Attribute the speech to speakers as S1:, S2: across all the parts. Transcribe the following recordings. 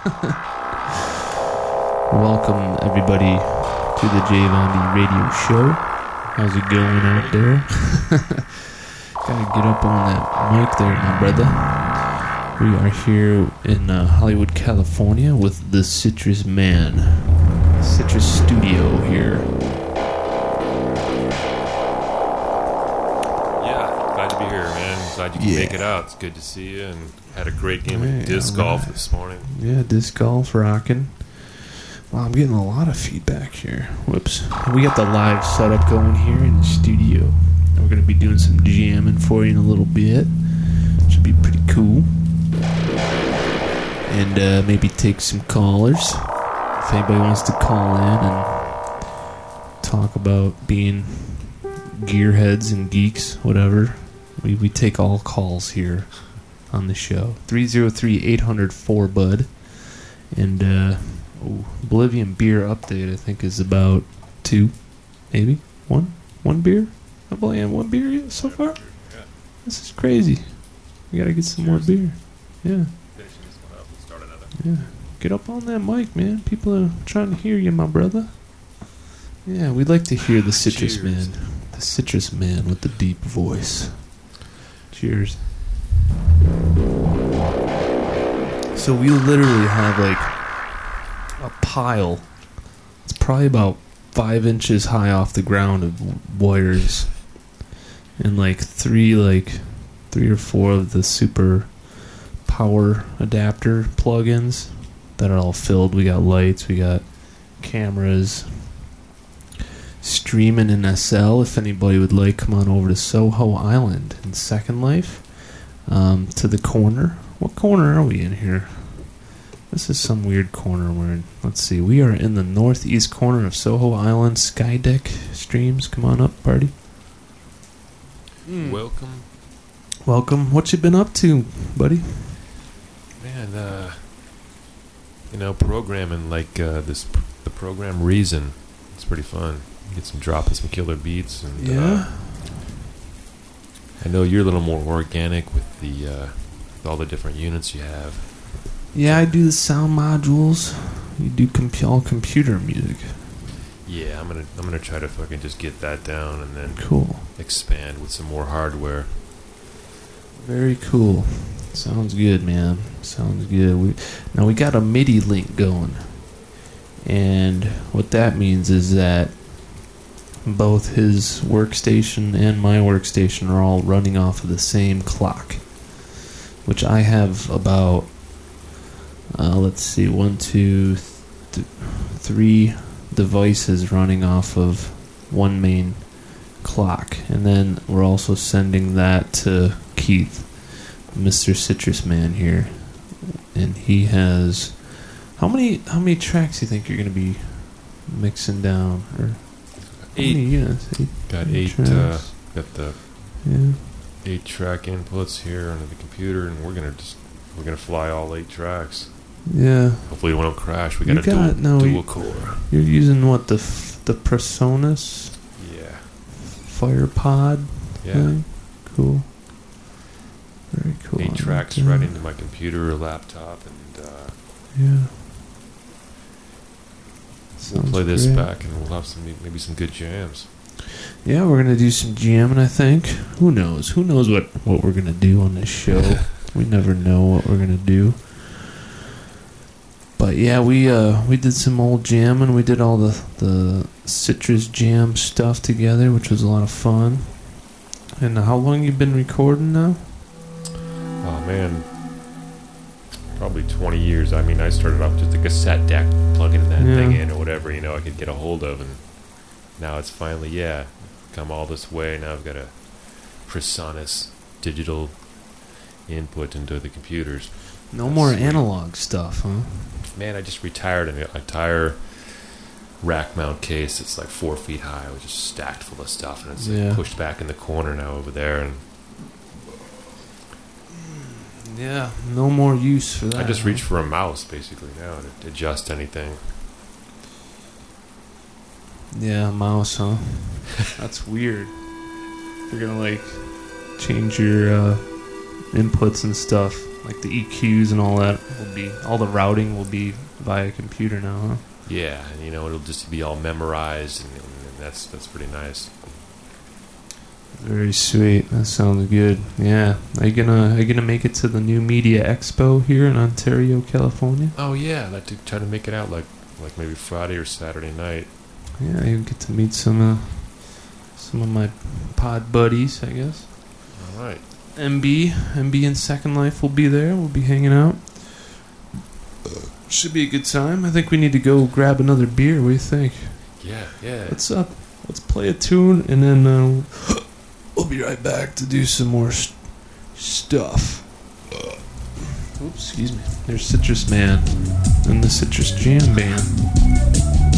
S1: Welcome everybody to the Jay Von D Radio Show. How's it going out there? Gotta get up on that mic there, my brother. We are here in uh, Hollywood, California with the Citrus Man. Citrus Studio here.
S2: Glad you can
S1: Yeah.
S2: make it out. It's good to see you, and had a great game
S1: Yeah,
S2: of disc
S1: right.
S2: golf this morning.
S1: Yeah, disc golf rocking. Wow, I'm getting a lot of feedback here. Whoops. We got the live setup going here in the studio. We're going to be doing some jamming for you in a little bit. Should be pretty cool. And uh, maybe take some callers. If anybody wants to call in and talk about being gearheads and geeks, whatever, we, we take all calls here on the show. 303 804 Bud. And uh, ooh, Oblivion beer update, I think, is about two, maybe one, one beer. I believe one beer yet so far. This is crazy. We gotta get some more beer. Yeah,
S2: Finishing this one up, we'll start another.
S1: yeah. Get up on that mic, man. People are trying to hear you, my brother. Yeah, we'd like to hear the citrus
S2: Cheers.
S1: man, the citrus man with the deep voice. Cheers. So we literally have like a pile. It's probably about five inches high off the ground of wires, and like three, like three or four of the super power adapter plugins that are all filled. We got lights, we got cameras, streaming in SL. If anybody would like, come on over to Soho Island in Second Life, um, to the corner. What corner are we in here? This is some weird corner we're in. Let's see. We are in the northeast corner of Soho Island. Skydeck streams. Come on up, party.
S2: Welcome,
S1: Welcome. What you been up to, buddy?
S2: man. Uh, you know, programming like uh, this, the program Reason. It's pretty fun. Get some dropping some killer beats, and uh, I know you're a little more organic with the uh, with all the different units you have.
S1: Yeah, I do the sound modules. You do comp- all computer music.
S2: Yeah, I'm gonna I'm gonna try to fucking just get that down and then
S1: Cool.
S2: expand with some more hardware.
S1: Very cool. Sounds good, man. Sounds good. We now we got a MIDI link going, and what that means is that both his workstation and my workstation are all running off of the same clock, which I have about. Uh, let's see, one, two, th- three devices running off of one main clock, and then we're also sending that to Keith, Mr. Citrus Man here, and he has how many how many tracks do you think you're gonna be mixing down or
S2: Eight.
S1: units? Eight,
S2: Got
S1: eight.
S2: Uh, got the
S1: yeah.
S2: eight track inputs here onto the computer, and we're gonna just we're gonna fly all eight tracks.
S1: Yeah,
S2: Hopefully, we don't crash. We
S1: You
S2: got a
S1: got-
S2: dual,
S1: no,
S2: dual
S1: you-
S2: core.
S1: you're using what the f- the Presonus
S2: Yeah,
S1: Fire Pod
S2: yeah.
S1: thing? Cool. Very cool.
S2: Eight tracks right into my computer or laptop, and uh,
S1: Yeah. Sounds
S2: play this
S1: great.
S2: back, and we'll have some maybe some good jams.
S1: Yeah, we're gonna do some jamming. I think. Who knows? Who knows what what we're gonna do on this show? we never know what we're gonna do. But yeah, we uh we did some old jamming. We did all the the citrus jam stuff together, which was a lot of fun. And how long you been recording now?
S2: Oh man, probably 20 years. I mean, I started off just a cassette deck, plugging that
S1: Yeah.
S2: thing in or whatever you know I could get a hold of, and now it's finally yeah, come all this way. Now I've got a Presonus digital input into the computers.
S1: No
S2: That's
S1: more
S2: sweet.
S1: analog stuff, huh?
S2: Man, I just retired an entire rack mount case. It's like four feet high. It was just stacked full of stuff, and it's like, pushed back in the corner now over there. And
S1: Yeah, no more use for that.
S2: I just reach for a mouse basically now to adjust anything.
S1: Yeah, mouse, huh? That's weird. You're gonna like change your uh, inputs and stuff like the EQs and all that will be all the routing will be via computer now, huh?
S2: Yeah, and you know it'll just be all memorized, and, and that's that's pretty nice.
S1: Very sweet. That sounds good. Yeah. Are you gonna are you gonna make it to the new media expo here in Ontario, California?
S2: Oh yeah, I'd like to try to make it out like like maybe Friday or Saturday night.
S1: Yeah, you get to meet some uh, some of my pod buddies, I guess.
S2: All right.
S1: MB, MB and Second Life will be there. We'll be hanging out. Should be a good time. I think we need to go grab another beer. What do you think?
S2: Yeah, yeah.
S1: Let's uh, let's play a tune and then uh, we'll be right back to do some more st- stuff. Oops, excuse me. There's Citrus Man and the Citrus Jam Band.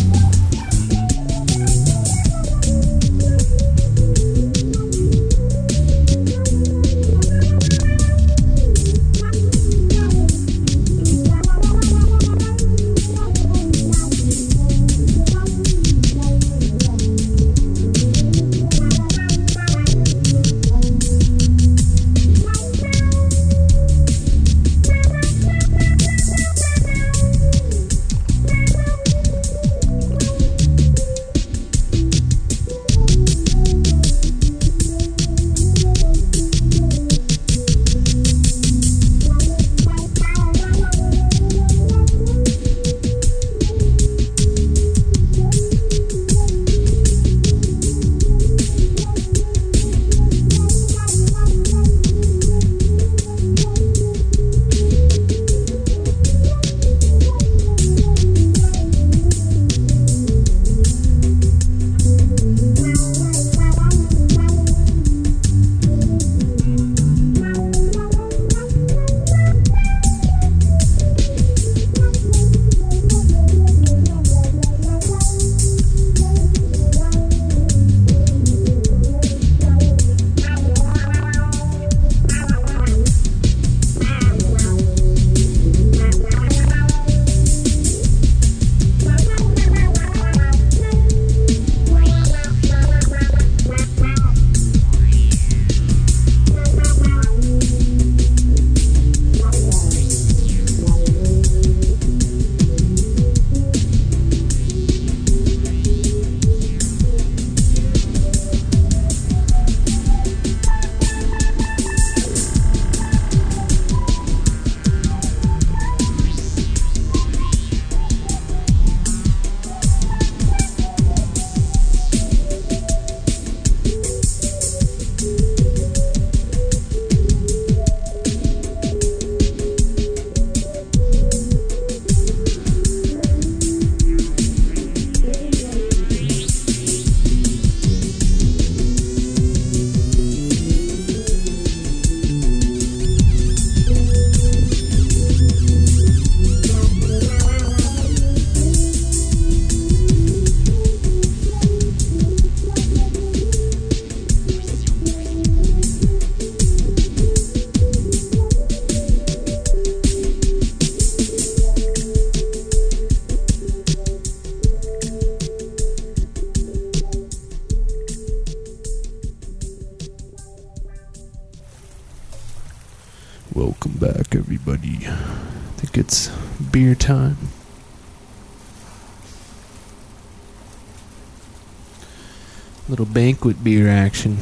S1: Banquet beer action.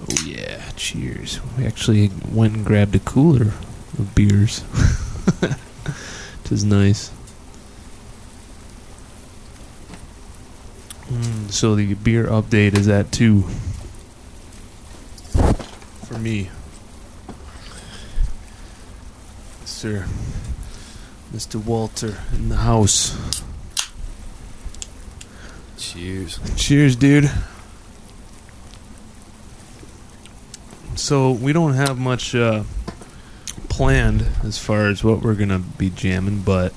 S1: Oh, yeah. Cheers. We actually went and grabbed a cooler of beers, which is nice. Mm, so, the beer update is at 2 for me. Sir. Mr. Walter in the house.
S2: Cheers.
S1: Cheers, dude. So, we don't have much uh, planned as far as what we're going to be jamming, but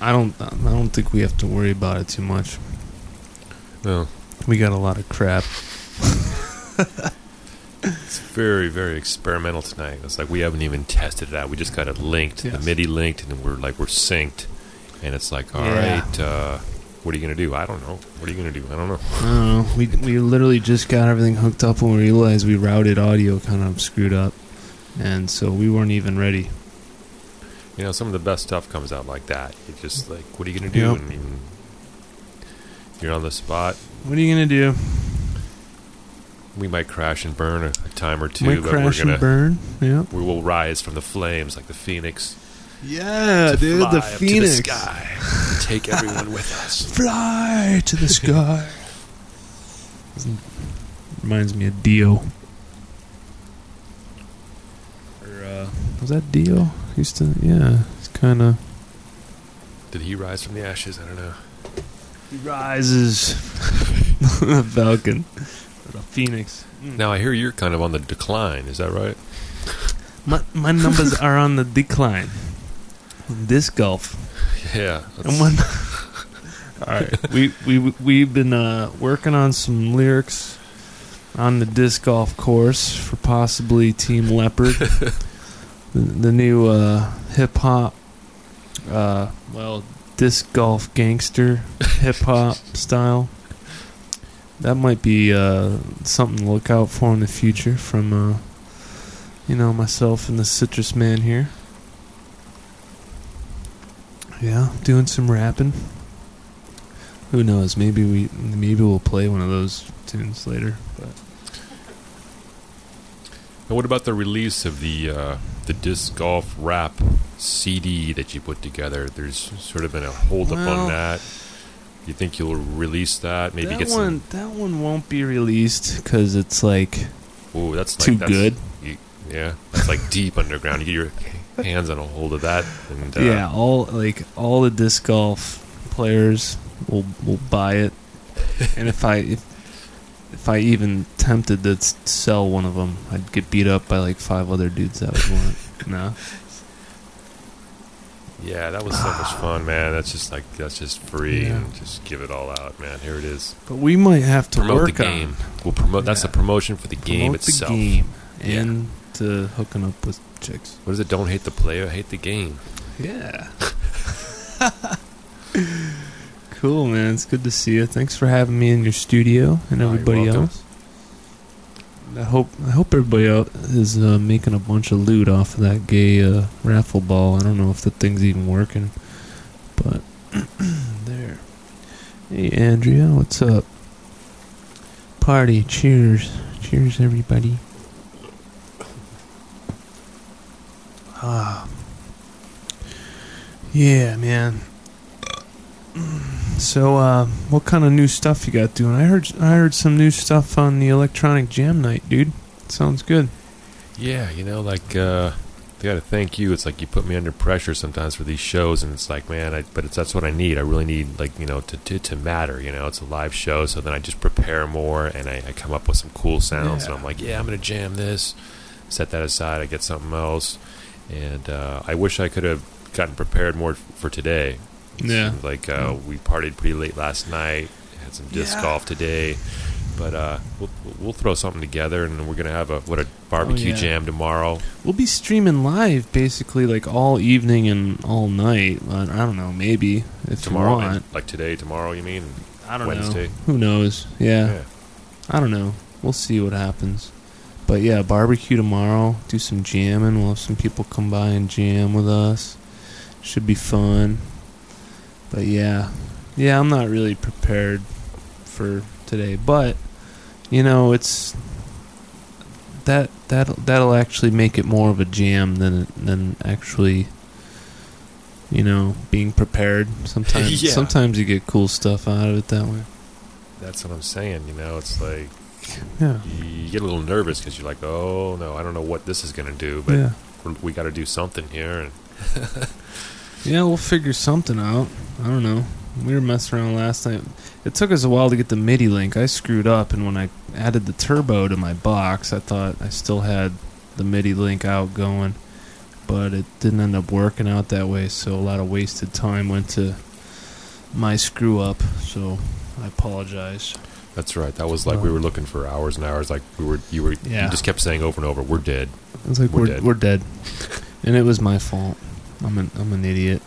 S1: I don't I don't think we have to worry about it too much.
S2: Well,
S1: We got a lot of crap.
S2: it's very, very experimental tonight. It's like we haven't even tested it out. We just got it linked,
S1: Yes.
S2: the MIDI linked, and we're like we're synced. And it's like, all
S1: Yeah.
S2: right, uh, what are you gonna do? I don't know. What are you gonna do? I don't know.
S1: I don't know. We we literally just got everything hooked up when we realized we routed audio kind of screwed up, and so we weren't even ready.
S2: You know, some of the best stuff comes out like that. You just like, what are you gonna do?
S1: Yep.
S2: I mean, you're on the spot.
S1: What are you gonna do?
S2: We might crash and burn a, a time or two,
S1: Might
S2: but
S1: crash
S2: we're gonna
S1: and burn. Yeah.
S2: we will rise from the flames like the phoenix.
S1: Yeah, dude.
S2: fly
S1: The
S2: up to
S1: phoenix.
S2: the sky, and take everyone with us.
S1: Fly to the sky. Reminds me of Dio. Or uh, was that Dio? Used to, yeah. It's kind of
S2: Did he rise from the ashes? I don't know.
S1: he rises. the Falcon, or the Phoenix.
S2: Now I hear you're kind of on the decline. Is that right?
S1: My my numbers are on the decline. Disc golf.
S2: Yeah.
S1: And when All right, we we we've been uh, working on some lyrics on the disc golf course for possibly Team Leopard, the, the new uh, hip hop, uh, well, disc golf gangster hip hop style. That might be uh, something to look out for in the future from, uh, you know, myself and the Citrus Man here. Yeah, doing some rapping. Who knows? Maybe we maybe we'll play one of those tunes later. But
S2: And what about the release of the uh, the disc golf rap CD that you put together? There's sort of been a hold up
S1: Well-
S2: on that. You think you'll release that? Maybe
S1: that
S2: get
S1: one that one won't be released because it's like
S2: some. Ooh, that's like,
S1: too
S2: that's,
S1: good.
S2: You, yeah, that's like deep underground. You get your hands on a hold of that, and uh,
S1: yeah, all like all the disc golf players will will buy it, and if I if if I even tempted to sell one of them, I'd get beat up by like five other dudes that would want it. No,
S2: yeah, that was so much fun, man. That's just like that's just free,
S1: Yeah.
S2: and just give it all out, man. Here it is.
S1: but we might have to
S2: promote the
S1: on
S2: game. We'll promote. That's a promotion for the game
S1: promote
S2: itself.
S1: the game
S2: Yeah.
S1: and to hooking up with chicks.
S2: What is it? Don't hate the player, hate the game.
S1: Yeah. cool, man. It's good to see you. Thanks for having me in your studio and everybody else. I hope I hope everybody out is uh, making a bunch of loot off of that gay uh, raffle ball. I don't know if the thing's even working, but there. Hey, Andrea, what's up? Party, cheers, cheers, everybody. Ah, yeah, man. So, uh, what kind of new stuff you got doing? I heard I heard some new stuff on the electronic jam night, dude. Sounds good.
S2: Yeah, you know, like uh, I got to thank you. It's like you put me under pressure sometimes for these shows, and it's like, man, I, but it's that's what I need. I really need, like, you know, to, to to matter. You know, it's a live show, so then I just prepare more, and I, I come up with some cool sounds. And I'm like, yeah, I'm gonna jam this. Set that aside. I get something else, and uh, I wish I could have gotten prepared more for today.
S1: Yeah.
S2: Like uh, we partied pretty late last night. Had some disc
S1: Yeah.
S2: golf today. But uh, we'll, we'll throw something together, and we're gonna have a what a barbecue
S1: Oh, yeah.
S2: jam tomorrow.
S1: We'll be streaming live basically like all evening and all night. I I don't know, maybe if
S2: tomorrow,
S1: you want.
S2: and, like today, tomorrow. You mean?
S1: I don't
S2: Wednesday.
S1: know. Who knows? Yeah.
S2: Yeah.
S1: I don't know. We'll see what happens. But yeah, barbecue tomorrow. Do some jamming. We'll have some people come by and jam with us. Should be fun. But yeah, yeah, I'm not really prepared for today. But you know, it's that that that'll actually make it more of a jam than than actually. You know, being prepared. Sometimes,
S2: Yeah.
S1: sometimes you get cool stuff out of it that way.
S2: That's what I'm saying. You know, it's like
S1: Yeah.
S2: you get a little nervous because you're like, oh no, I don't know what this is gonna do, but
S1: yeah.
S2: we got to do something here. And
S1: Yeah, we'll figure something out. I don't know. We were messing around last night. It took us a while to get the MIDI link. I screwed up, and when I added the turbo to my box, I thought I still had the MIDI link out going, but it didn't end up working out that way. So a lot of wasted time went to my screw up. So I apologize.
S2: That's right. That was like we were looking for hours and hours. Like we were, you were,
S1: Yeah.
S2: you just kept saying over and over, "We're dead."
S1: It's like
S2: We're
S1: we're
S2: dead.
S1: we're dead, and it was my fault. I'm an I'm an idiot.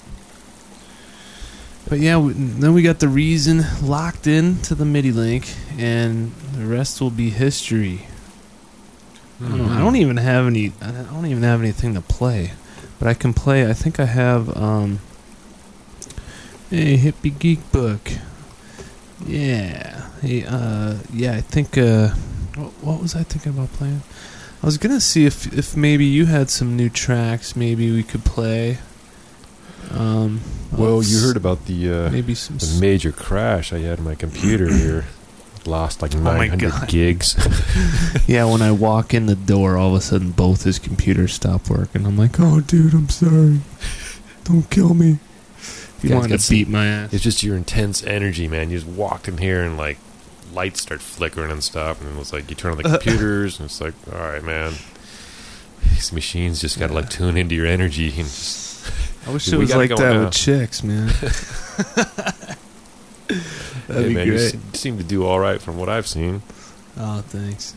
S1: But yeah, we, then we got the reason locked in to the MIDI link, and the rest will be history. I don't, know, I don't even have any. I don't even have anything to play, but I can play. I think I have. um Hey, hippie geek book. Yeah. Hey, uh, yeah. I think. Uh, what, what was I thinking about playing? I was gonna see if if maybe you had some new tracks. Maybe we could play. Um.
S2: Well, you heard about the uh,
S1: maybe some.
S2: the major crash I had in my computer here. Lost like
S1: Oh my
S2: 900
S1: God.
S2: gigs.
S1: Yeah, when I walk in the door, all of a sudden both his computers stop working. I'm like, oh, dude, I'm sorry. Don't kill me. Wanted
S2: got
S1: to
S2: some-
S1: beat my ass.
S2: It's just your intense energy, man. You just walk in here and like lights start flickering and stuff, and it was like you turn on the uh-huh. computers, and it's like, all right, man. These machines just got to like tune into your energy and just
S1: I wish it was like that
S2: now.
S1: with chicks, man. That'd
S2: hey,
S1: be
S2: man, you
S1: great.
S2: se- seem to do all right from what I've seen.
S1: Oh, thanks.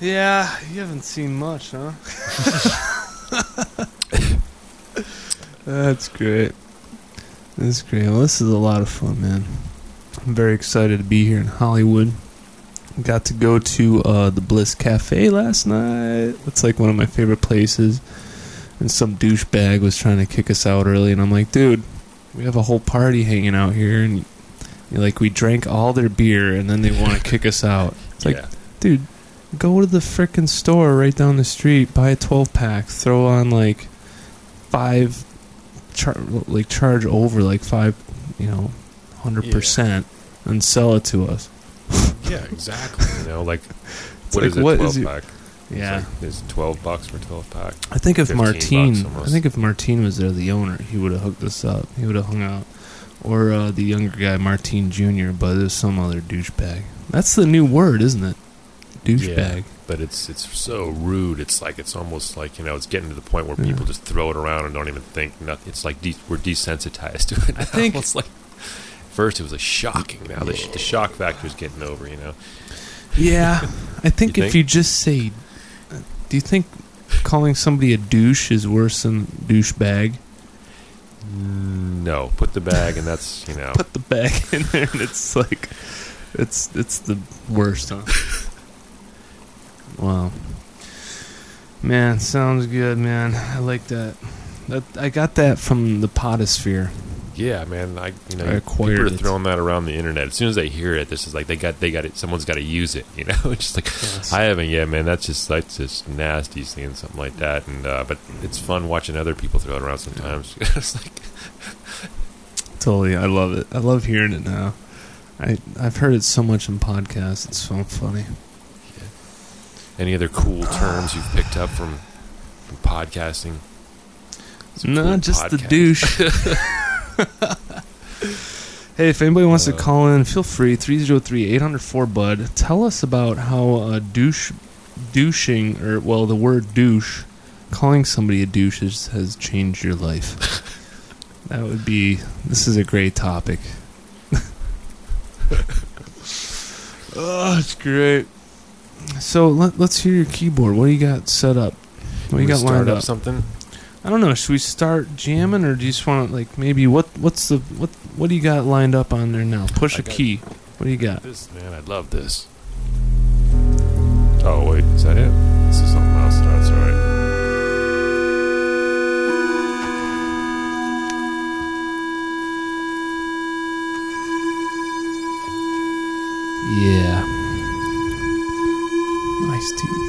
S1: Yeah, you haven't seen much, huh? That's great. That's great. Well, this is a lot of fun, man. I'm very excited to be here in Hollywood. Got to go to uh, the Bliss Cafe last night. It's like one of my favorite places. And some douchebag was trying to kick us out early, and I'm like, dude, we have a whole party hanging out here, and like we drank all their beer, and then they want to kick us out. It's like,
S2: yeah.
S1: dude, go to the frickin' store right down the street, buy a 12 pack, throw on like five, char- like charge over like five, you know, hundred percent, and sell it to us.
S2: yeah, exactly. You know, like what
S1: like,
S2: is it?
S1: what
S2: Twelve
S1: is
S2: pack.
S1: Yeah,
S2: it's, like, it's twelve bucks for twelve pack.
S1: I think if
S2: 15
S1: Martine, I think if Martine was there, the owner, he would have hooked us up. He would have hung out, or uh, the younger guy, Martine Junior. But there's some other douchebag. That's the new word, isn't it? Douchebag.
S2: But it's it's so rude. It's like it's almost like you know it's getting to the point where
S1: Yeah.
S2: people just throw it around and don't even think. Nothing. It's like de- we're desensitized to it.
S1: I think-
S2: it's like first it was a shocking. Now the, sh- the shock factor is getting over. You know.
S1: Yeah, I think
S2: You
S1: if
S2: think?
S1: you just say, do you think calling somebody a douche is worse than douchebag?
S2: No, put the bag, and that's you know.
S1: Put the bag in there, and it's like, it's it's the worst, huh? wow, man, sounds good, man. I like that. That I got that from the podosphere.
S2: Yeah, man. I you know
S1: I acquired
S2: people are throwing that around the internet. As soon as they hear it, this is like they got they got it. Someone's got to use it. You know, it's just like
S1: Yes.
S2: I haven't yet, man. That's just that's just nasty seeing something like that. And uh, but it's fun watching other people throw it around sometimes. it's like
S1: Totally, I love it. I love hearing it now. I I've heard it so much in podcasts. It's so funny.
S2: any other cool terms you've picked up from, from podcasting.
S1: No,
S2: cool
S1: just the douche. hey, if anybody wants to
S2: Uh,
S1: call in, feel free. 303-804 bud. Tell us about how uh, douche, douching, or well, the word douche, calling somebody a douche has, has changed your life. that would be. This is a great topic. oh, it's great. So let, let's hear your keyboard. What do you got set up? What do you got lined
S2: up? something?
S1: I don't know. Should we start jamming, or do you just want to like maybe what? What's the what? What do you got lined up on there now? Push
S2: I
S1: a key. What do you got?
S2: This man, I love this. Oh wait, is that it? This is something else. That's all right.
S1: Yeah. Nice too.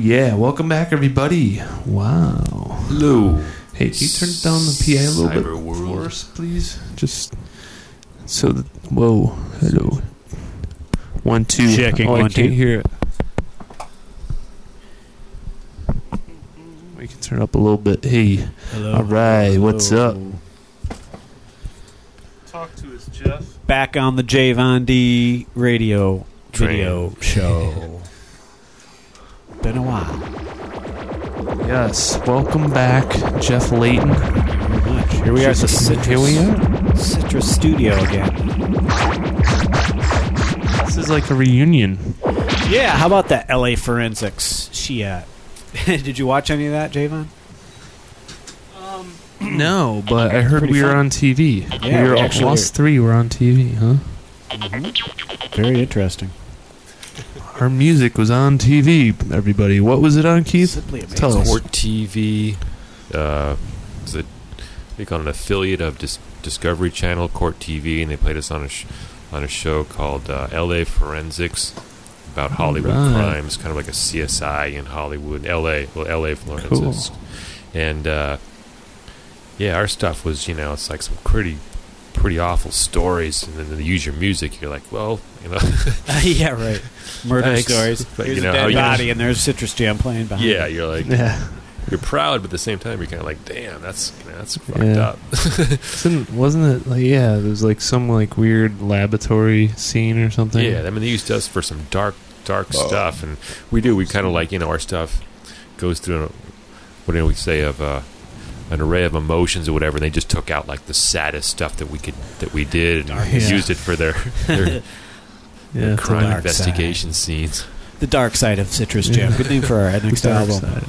S1: Yeah. Welcome back, everybody. Wow.
S2: Hello.
S1: Hey, can you turn down the PA a little bit
S2: Cyber world.
S1: for us, please? Just so that. Whoa, hello. One, two.
S3: Checking,
S1: oh, I
S3: one,
S1: can't
S3: two.
S1: hear it. We can turn up a little bit. Hey,
S3: Hello.
S1: all right, what's up?
S4: Talk to us, Jeff.
S3: Back on the J Von D radio
S2: Train.
S3: video show.
S1: Yes, welcome back, Jeff Layton.
S3: Here we are at the Citrus,
S1: Here we are.
S3: Citrus Studio again.
S1: This is like a reunion.
S3: Yeah, how about that LA Forensics? She uh Did you watch any of that, Javon?
S1: No, but I heard we were
S3: fun.
S1: on TV.
S3: Yeah,
S1: we were
S3: we
S1: us three were on TV, huh?
S3: Very interesting.
S1: Our music was on TV. Everybody, what was it on, Keith?
S3: Simply amazing.
S1: Tell us.
S2: Court TV. Uh, is it? They call it an affiliate of Dis- Discovery Channel, Court TV, and they played us on a sh- on a show called uh, L.A. Forensics about Hollywood
S1: Right.
S2: crimes, kind of like a CSI in Hollywood, L.A. Well, L.A. Forensics, and uh, yeah, our stuff was you know it's like some pretty pretty awful stories, and then they use your music. You're like, well, you know,
S3: yeah, right. Murder
S2: Thanks.
S3: stories.
S2: But
S3: Here's
S2: you know
S3: a
S2: how
S3: dead
S2: you-
S3: body, and there's Citrus Jam playing behind.
S2: yeah, you're like
S1: Yeah.
S2: you're proud, but at the same time, you're kind of like, damn, that's you know, that's fucked
S1: Yeah.
S2: up.
S1: Wasn't, wasn't it like yeah? There was like some like weird laboratory scene or something.
S2: Yeah, I mean, they used us for some dark, dark stuff, and we do. We kind of like you know our stuff goes through. What do we say of uh, an array of emotions or whatever? And they just took out like the saddest stuff that we could that we did and
S1: Yeah.
S2: used it for their, their,
S1: yeah.
S2: their crime
S3: dark
S2: investigation scenes.
S3: The Dark Side of Citrus Jam. Good name for our next album.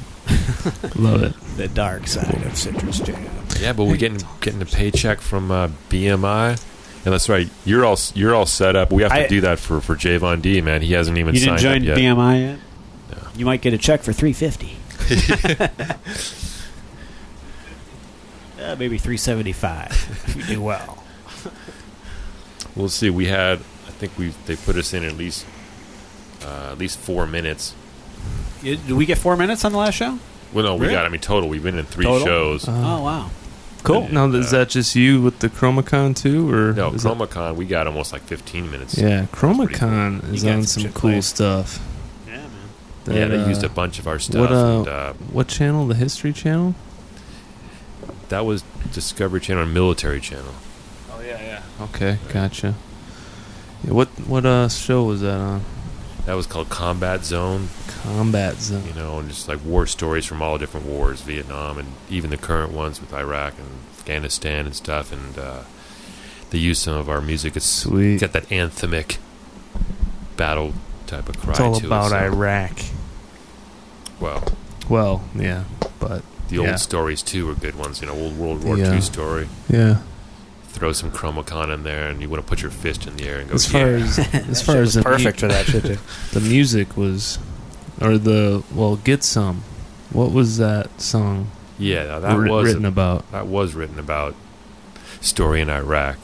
S1: Love it.
S3: The Dark Side of Citrus Jam.
S2: Yeah, but we're getting getting a paycheck from uh, BMI. And that's right. You're all you're all set up. We have to
S3: I-
S2: do that for for Javon D. Man, he hasn't even
S3: You didn't
S2: signed
S3: join
S2: up yet.
S3: BMI yet?
S2: No.
S3: You might get a check for three fifty. Uh, maybe 375 if you do well.
S2: We'll see. We had, I think we they put us in at least uh, at least four minutes.
S3: You- Did we get four minutes on the last show?
S2: Well, no, we
S1: Really?
S2: got. I mean, total. We've been in three
S3: Total?
S2: shows.
S1: Uh,
S3: oh wow, cool.
S2: Yeah.
S1: Now, is that just you with the ChromaCon too, or
S2: no,
S1: is that-
S2: ChromaCon. We got almost like 15 minutes.
S1: yeah,
S2: pretty
S1: ChromaCon is on
S3: some
S1: some cool
S3: played.
S1: stuff.
S3: Yeah, man.
S2: yeah. They
S1: uh,
S2: used a bunch of our stuff.
S1: what, uh,
S2: and, uh,
S1: What channel? The History Channel.
S2: That was Discovery Channel and Military Channel.
S1: Oh yeah, yeah. Okay, gotcha. Yeah, what what uh show was that on?
S2: That was called Combat Zone.
S1: Combat Zone.
S2: You know, and just like war stories from all different wars, Vietnam, and even the current ones with Iraq and Afghanistan and stuff. And uh, they use some of our music. It's
S1: Sweet.
S2: got that anthemic battle type of cry
S1: It's all
S2: to
S1: about
S2: it. so-
S1: Iraq.
S2: Well,
S1: Well, yeah, but
S2: the
S1: Yeah.
S2: old stories too are good ones. You know, old World War
S1: Yeah.
S2: II story.
S1: yeah.
S2: Throw some Chromacon in there, and you want to put your fist in the air and go.
S1: As far
S2: yeah.
S1: as as far as the mu-
S3: perfect for that shit. Too.
S1: the music was, or the well, get some. What was that song
S2: yeah, that
S1: writ-
S2: was
S1: written about?
S2: that was written about story in Iraq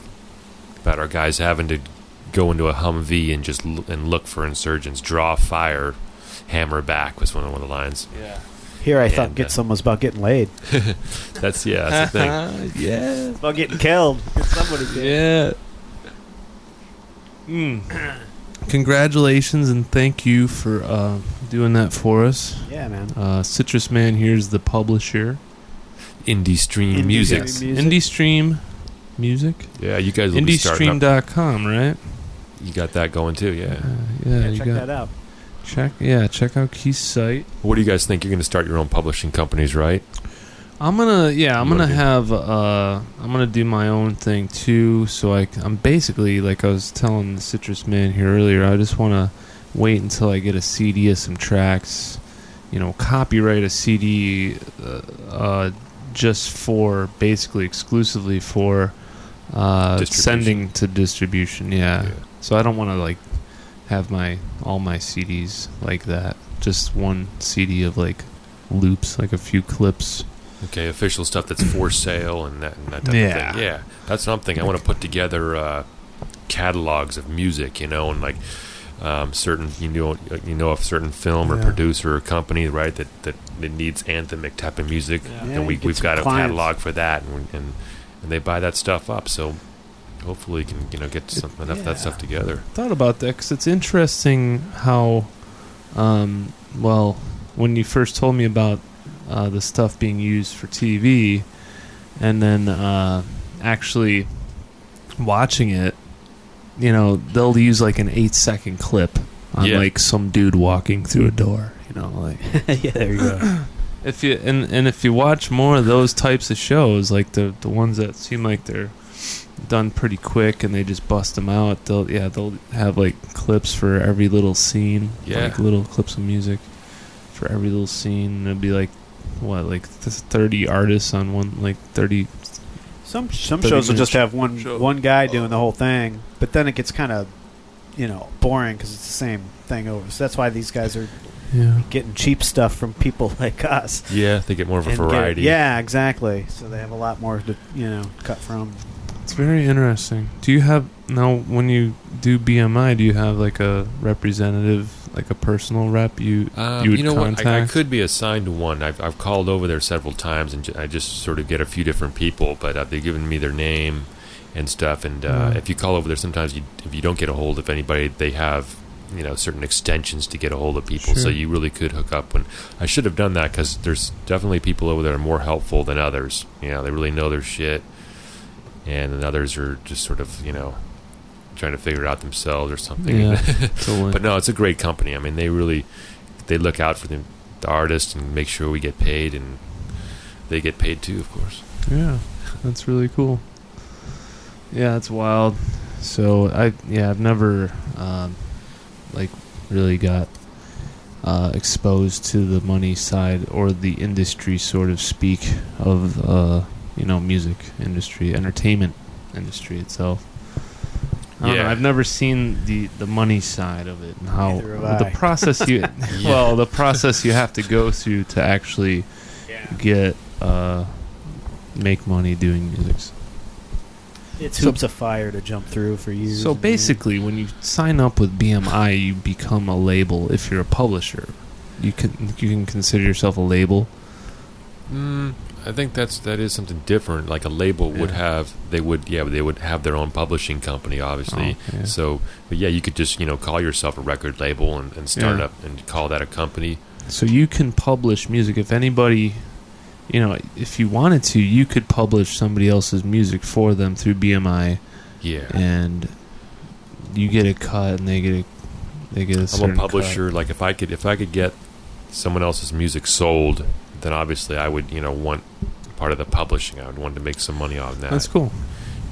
S2: about our guys having to go into a Humvee and just l- and look for insurgents, draw fire, hammer back was one of, one of the lines.
S1: Yeah.
S3: Here, I thought
S2: And,
S3: get
S2: uh,
S3: some was about getting laid.
S2: That's yeah, that's the thing.
S1: yeah.
S3: About getting killed. Get somebody
S1: Yeah. Mm. Congratulations and thank you for uh, doing that for us.
S3: Yeah, man.
S1: Uh, Citrus Man here's the publisher.
S2: Indie stream
S3: Indie
S2: music.
S3: stream. Music.
S1: Indie Stream Music.
S2: Yeah, you guys will be up.
S1: IndieStream.com, right?
S2: You got that going too, yeah.
S1: Uh, yeah,
S3: Yeah,
S1: you
S3: check
S1: got
S3: that out.
S1: Check. Yeah, check out Keith's site.
S2: What do you guys think? You're going to start your own publishing companies, right?
S1: I'm gonna yeah, I'm gonna
S2: do-
S1: have uh I'm gonna do my own thing too. So I I'm basically like I was telling the Citrus Man here earlier. I just want to wait until I get a CD of some tracks. You know, copyright a CD uh, uh, just for basically exclusively for uh, sending to distribution. Yeah.
S2: Yeah.
S1: So I don't want to like have my all my CDs like that. Just one CD of like loops, like a few clips.
S2: Okay, official stuff that's for sale and that, and that type
S1: Yeah.
S2: of thing. Yeah, that's something I want to put together uh, catalogs of music, you know, and like um, certain you know you know a certain film or
S1: Yeah.
S2: producer or company, right? That that, that needs anthemic type of music,
S3: Yeah,
S2: and we we've
S3: some
S2: got a catalog for that, and, and and they buy that stuff up. So hopefully, you can you know get some, enough of that stuff together.
S1: thought about that because it's interesting how, um, well, when you first told me about uh, the stuff being used for TV, and then uh, actually watching it, you know, they'll use like an eight second clip on
S2: Yeah.
S1: like some dude walking through a door. You know, like
S3: yeah, there you go.
S1: if you and and if you watch more of those types of shows, like the the ones that seem like they're done pretty quick and they just bust them out, they'll yeah they'll have like clips for every little scene,
S2: Yeah.
S1: like little clips of music for every little scene. It'd be like what like th- thirty artists on one like thirty.
S3: Some some
S1: 30
S3: shows will just have one
S1: show.
S3: one guy doing the whole thing, but then it gets kind of, you know, boring because it's the same thing over. So that's why these guys are
S1: Yeah,
S3: getting cheap stuff from people like us.
S2: Yeah, they get more of a
S3: And get
S2: variety.
S3: yeah, exactly. So they have a lot more to you know cut from.
S1: It's very interesting. Do you have now when you do BMI? Do you have like a representative, like a personal rep? You
S2: Um,
S1: you
S2: you,
S1: would
S2: know what? I, I could be assigned to one. I've, I've called over there several times, and I just sort of get a few different people. But uh, they've given me their name and stuff. And uh,
S1: Mm.
S2: if you call over there, sometimes you, if you don't get a hold of anybody, they have you know certain extensions to get a hold of people. So you really could hook up. And I should have done that because there's definitely people over there are more helpful than others. You know, they really know their shit, and then others are just sort of you know trying to figure it out themselves or something.
S1: Yeah, totally.
S2: But no, it's a great company. I mean, they really they look out for the, the artist and make sure we get paid, and they get paid too, of course.
S1: Yeah, that's really cool. Yeah, it's wild. So I yeah I've never um, like really got uh, exposed to the money side or the industry sort of speak of uh, you know music industry entertainment industry itself. I don't know,
S2: Yeah.
S1: I've never seen the, the money side of it and how the
S3: I.
S1: process you well the process you have to go through to actually get uh, make money doing music.
S3: It's
S1: So-
S3: hoops of fire to jump through for you.
S1: So
S3: and years.
S1: basically, when you sign up with BMI, you become a label. If you're a publisher, you can you can consider yourself a label.
S2: Mm, I think that's that is something different. Like a label would have, they would, yeah, they would have their own publishing company, obviously.
S1: Oh, yeah.
S2: So, but yeah, you could just you know call yourself a record label and, and start
S1: Yeah.
S2: up and call that a company.
S1: So you can publish music. If anybody, you know, if you wanted to, you could publish somebody else's music for them through BMI,
S2: Yeah,
S1: and you get a cut, and they get a they get a
S2: I'm a publisher. Like if I could, if I could get someone else's music sold, then obviously I would, you know, want part of the publishing. I would want to make some money on that.
S1: That's cool.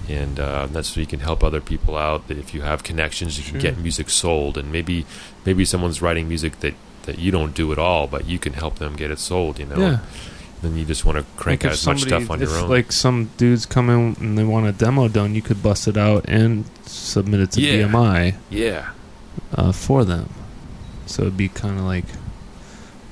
S2: and uh, that's so you can help other people out. That if you have connections, you can get music sold, and maybe maybe someone's writing music that that you don't do at all, but you can help them get it sold. You know,
S1: Yeah.
S2: then you just want to crank
S1: Like
S2: out as much stuff on your own.
S1: Like some dudes come in and they want a demo done, you could bust it out and submit it to
S2: Yeah.
S1: BMI
S2: yeah,
S1: uh, for them. So it'd be kind of like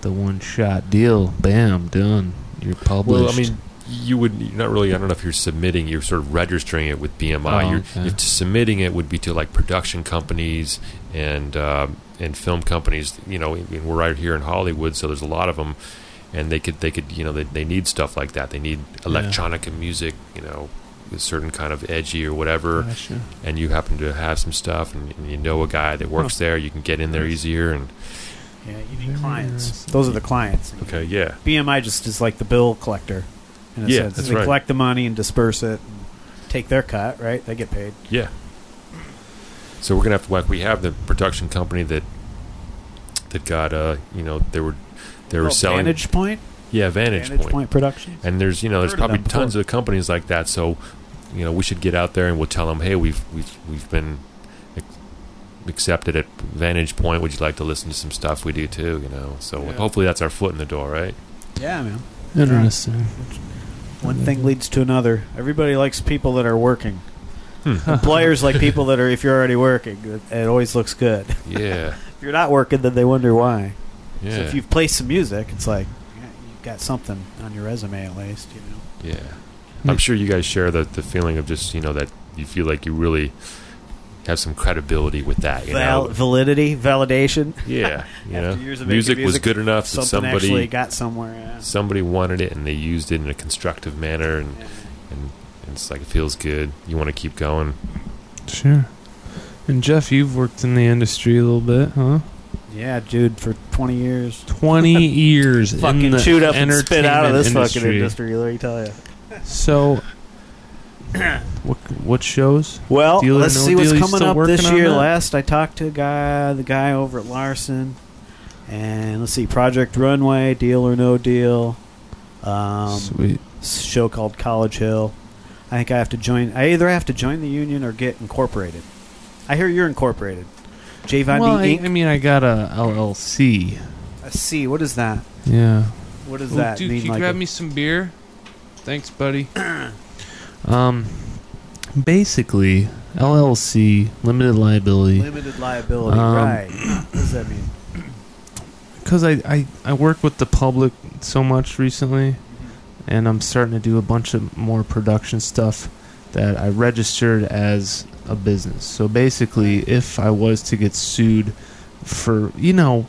S1: the one shot deal. Bam, done. You're published.
S2: well, I mean. You would you're not really. I don't know if you're submitting. You're sort of registering it with BMI.
S1: Oh,
S2: you're,
S1: okay.
S2: if submitting it would be to like production companies and um, and film companies. You know, we're right here in Hollywood, so there's a lot of them, and they could they could you know they, they need stuff like that. They need electronica music. You know, a certain kind of edgy or whatever.
S1: Gotcha.
S2: and you happen to have some stuff and, and you know a guy that works there, you can get in there easier and
S3: yeah, you need clients. Those are the clients.
S2: okay, yeah.
S3: BMI just is like the bill collector. In a
S2: Yeah,
S3: sense.
S2: that's
S3: they
S2: right.
S3: collect the money and disperse it, and take their cut. Right? They get paid.
S2: Yeah. So we're gonna have to like we have the production company that that got uh you know they were they were
S3: Oh,
S2: selling
S3: Vantage Point.
S2: yeah Vantage,
S3: Vantage
S2: Point.
S3: Point Productions.
S2: and there's you know there's
S3: Heard of
S2: probably
S3: them before.
S2: tons of companies like that so you know we should get out there and we'll tell them hey we've we've we've been ac- accepted at Vantage Point would you like to listen to some stuff we do too you know so
S3: Yeah.
S2: hopefully that's our foot in the door right
S3: Yeah, man.
S1: Interesting.
S3: One thing leads to another. Everybody likes people that are working.
S2: Hmm.
S3: Employers like people that are. If you're already working, it, it always looks good.
S2: yeah
S3: If you're not working, then they wonder why.
S2: yeah
S3: So if you've played some music, it's like you've got something on your resume at least. You know.
S2: Yeah. I'm sure you guys share the, the feeling of just, you know, that you feel like you really have some credibility with that, you
S3: Val-
S2: know.
S3: validity, validation.
S2: Yeah, you
S3: After
S2: know.
S3: years of making
S2: Music, was good enough that
S3: Something actually
S2: somebody
S3: got somewhere. Yeah.
S2: somebody wanted it and they used it in a constructive manner and,
S3: Yeah.
S2: and, and it's like it feels good. You want to keep going.
S1: Sure. And Jeff, you've worked in the industry a little bit, huh?
S3: Yeah, dude, for 20 years.
S1: Twenty years in
S3: fucking
S1: the
S3: chewed up and spit out of this
S1: entertainment
S3: fucking industry, let me tell you.
S1: So, what what shows?
S3: Well,
S1: Deal or
S3: let's
S1: no
S3: see what's coming up this year. Last I talked to a guy, the guy over at Larson, and let's see, Project Runway, Deal or No Deal, um,
S1: Sweet.
S3: show called College Hill. I think I have to join. I either have to join the union or get incorporated. I hear you're incorporated. J Von
S1: Well, I,
S3: D
S1: I mean, I got a LLC.
S3: Inc. I see. What is that?
S1: Yeah.
S3: What does
S1: Ooh,
S3: that
S1: dude,
S3: mean?
S1: can you
S3: like
S1: grab
S3: a-
S1: me some beer? Thanks, buddy. um, basically, LLC, limited liability.
S3: limited liability,
S1: Um,
S3: right? What does that mean?
S1: Because I, I, I work with the public so much recently, and I'm starting to do a bunch of more production stuff that I registered as a business. So basically, if I was to get sued for, you know,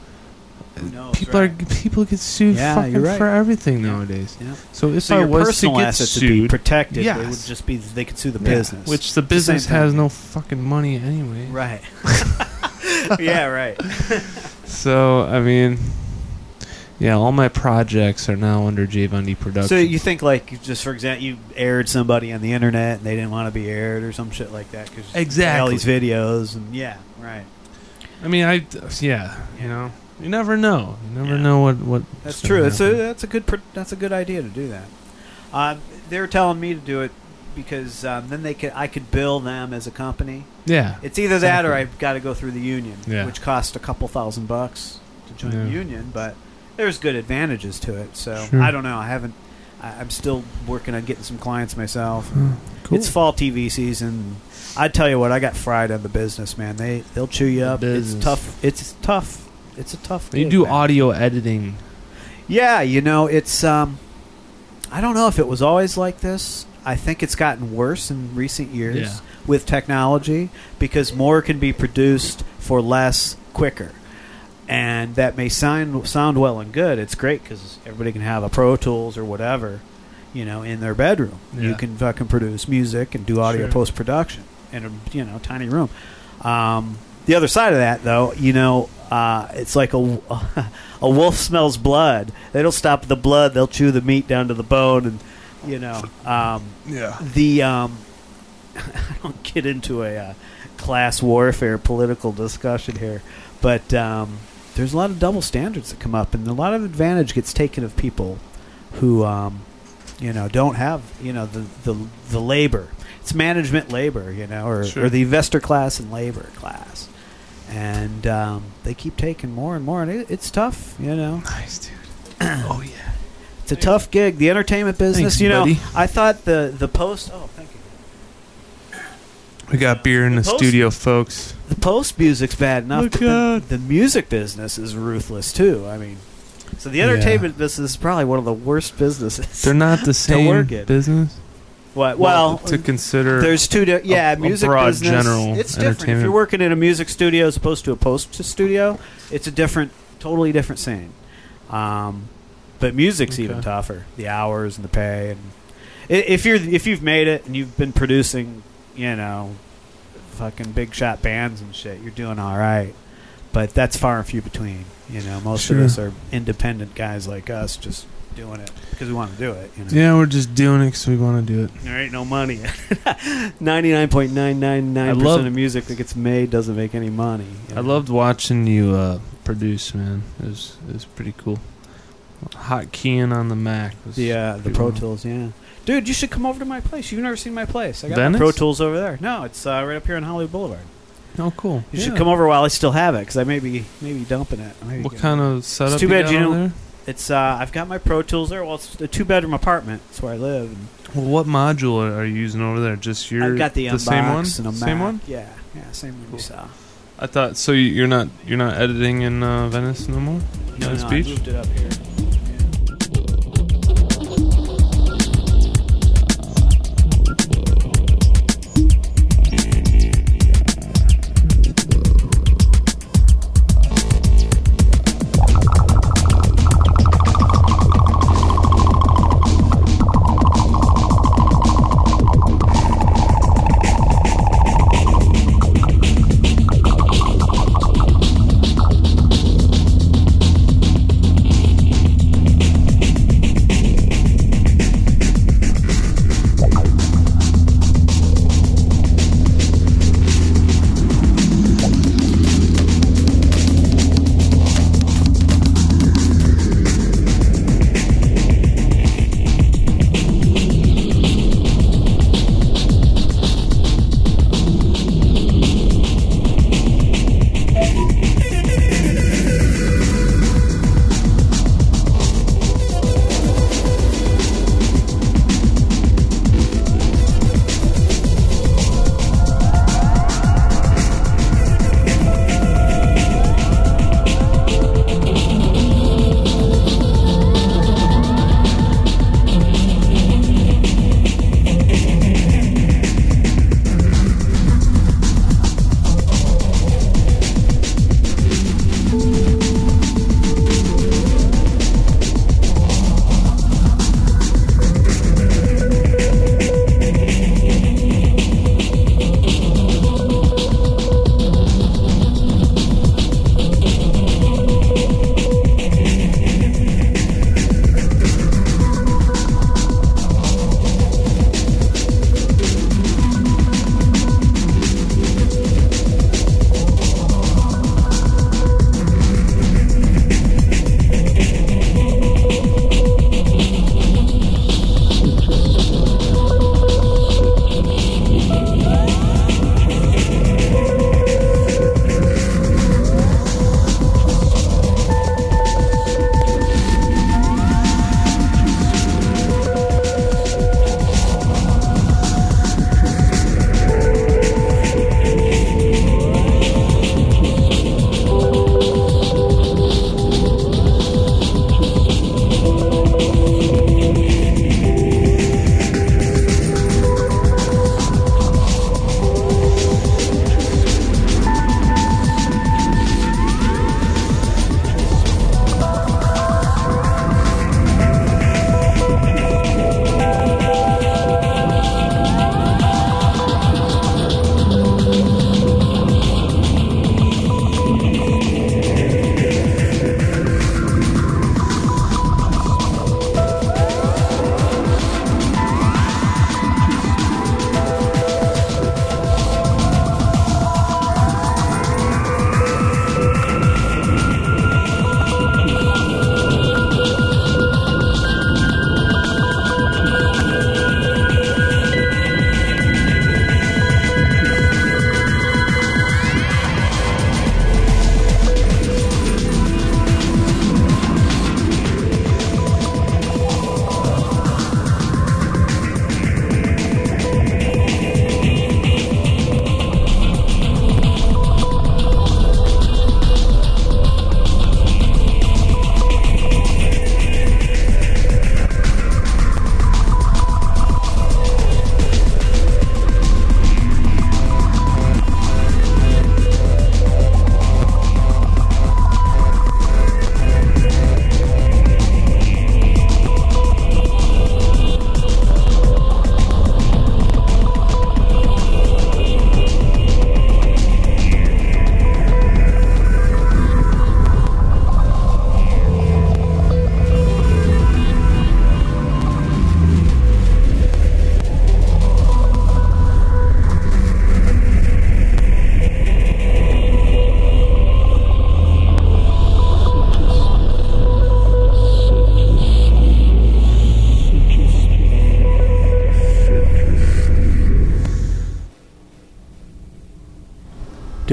S3: knows,
S1: people
S3: right?
S1: are people get sued
S3: Yeah,
S1: fucking
S3: right.
S1: for everything
S3: Yeah.
S1: nowadays.
S3: Yeah.
S1: So if
S3: so
S1: I was to
S3: personal
S1: get
S3: assets would be
S1: sued,
S3: protected. They would just be they could sue the
S1: Yeah,
S3: business,
S1: which the
S3: It's the
S1: business has no fucking money anyway.
S3: right. yeah, right.
S1: So I mean, yeah, all my projects are now under JVonD Productions.
S3: So you think like just for example, you aired somebody on the internet and they didn't want to be aired or some shit like that because exactly all
S1: Exactly.
S3: these videos and yeah, right.
S1: I mean, I yeah, you know, you never know. You never
S3: Yeah.
S1: know what what.
S3: That's true. That's a that's a good pr- that's a good idea to do that. Um, they were telling me to do it because um, then they could I could bill them as a company.
S1: yeah.
S3: It's either that or I've got to go through the union,
S1: Yeah.
S3: which cost a couple thousand bucks to join the union. But there's good advantages to it. So
S1: Sure.
S3: I don't know. I haven't. I, I'm still working on getting some clients myself.
S1: Oh, cool.
S3: It's fall TV season. I tell you what, I got fried on the business, man. They they'll chew you up.
S1: business.
S3: It's tough. It's tough. It's a tough.
S1: you do
S3: man.
S1: audio editing.
S3: Yeah, you know, it's um I don't know if it was always like this. I think it's gotten worse in recent years
S1: Yeah.
S3: with technology because more can be produced for less quicker. And that may sound sound well and good. It's great because everybody can have a Pro Tools or whatever, you know, in their bedroom. You
S1: Yeah.
S3: can fucking produce music and do audio
S1: Sure.
S3: post production in a you know tiny room. Um, the other side of that, though, you know, uh, it's like a a wolf smells blood. They don't stop at the blood; they'll chew the meat down to the bone, and you know, um,
S1: Yeah.
S3: the um, I don't get into a uh, class warfare political discussion here, but um, there's a lot of double standards that come up, and a lot of advantage gets taken of people who, um, you know, don't have you know the the the labor. It's management labor, you know, or,
S1: Sure.
S3: or the investor class and labor class, and um, they keep taking more and more, and it, it's tough, you know.
S1: Nice, dude. oh yeah.
S3: It's a tough gig. The entertainment business,
S1: Thanks,
S3: you know.
S1: buddy.
S3: I thought the the post. Oh, thank you.
S1: We got beer in the
S3: Post-
S1: studio, folks.
S3: The post music's bad enough, the, the music business is ruthless too. I mean, so the entertainment business is probably one of the worst businesses.
S1: They're not the same business.
S3: What? Well,
S1: to consider.
S3: there's two. Di- yeah,
S1: a
S3: music
S1: broad
S3: business.
S1: general
S3: it's different. If you're working in a music studio as opposed to a post studio, it's a different, totally different scene. Um, but music's even tougher. The hours and the pay, and if you're if you've made it and you've been producing, you know, fucking big shot bands and shit, you're doing all right. But that's far and few between. You know, most
S1: Sure.
S3: of us are independent guys like us, just doing it because we want to do it. You know?
S1: yeah, we're just doing it because we want to do it.
S3: There ain't no money. Ninety nine point nine nine
S1: I
S3: nine
S1: love-
S3: percent of music that gets made doesn't make any money. you
S1: I loved watching you uh, produce, man. It was it was pretty cool. Hot keying on the Mac. Was
S3: the uh, the Pro
S1: wild.
S3: Tools. Yeah, dude, you should come over to my place. You've never seen my place. I got my Pro Tools over there. No, it's uh, right up here on Hollywood Boulevard.
S1: Oh, cool.
S3: You
S1: Yeah.
S3: should come over while I still have it because I may be maybe dumping it. Maybe
S1: What
S3: get-
S1: kind of setup?
S3: too bad
S1: got
S3: you
S1: on
S3: don't-
S1: there?
S3: It's uh, I've got my Pro Tools there. Well, it's a two bedroom apartment. That's where I live. And
S1: Well, what module are you using over there? Just your
S3: I've got the,
S1: the same one.
S3: Mbox and a
S1: same one.
S3: Yeah, yeah, same one
S1: Cool.
S3: you saw.
S1: I thought so. you- You're not you're not editing in uh, Venice no more.
S3: No,
S1: Venice
S3: no, I moved it up here.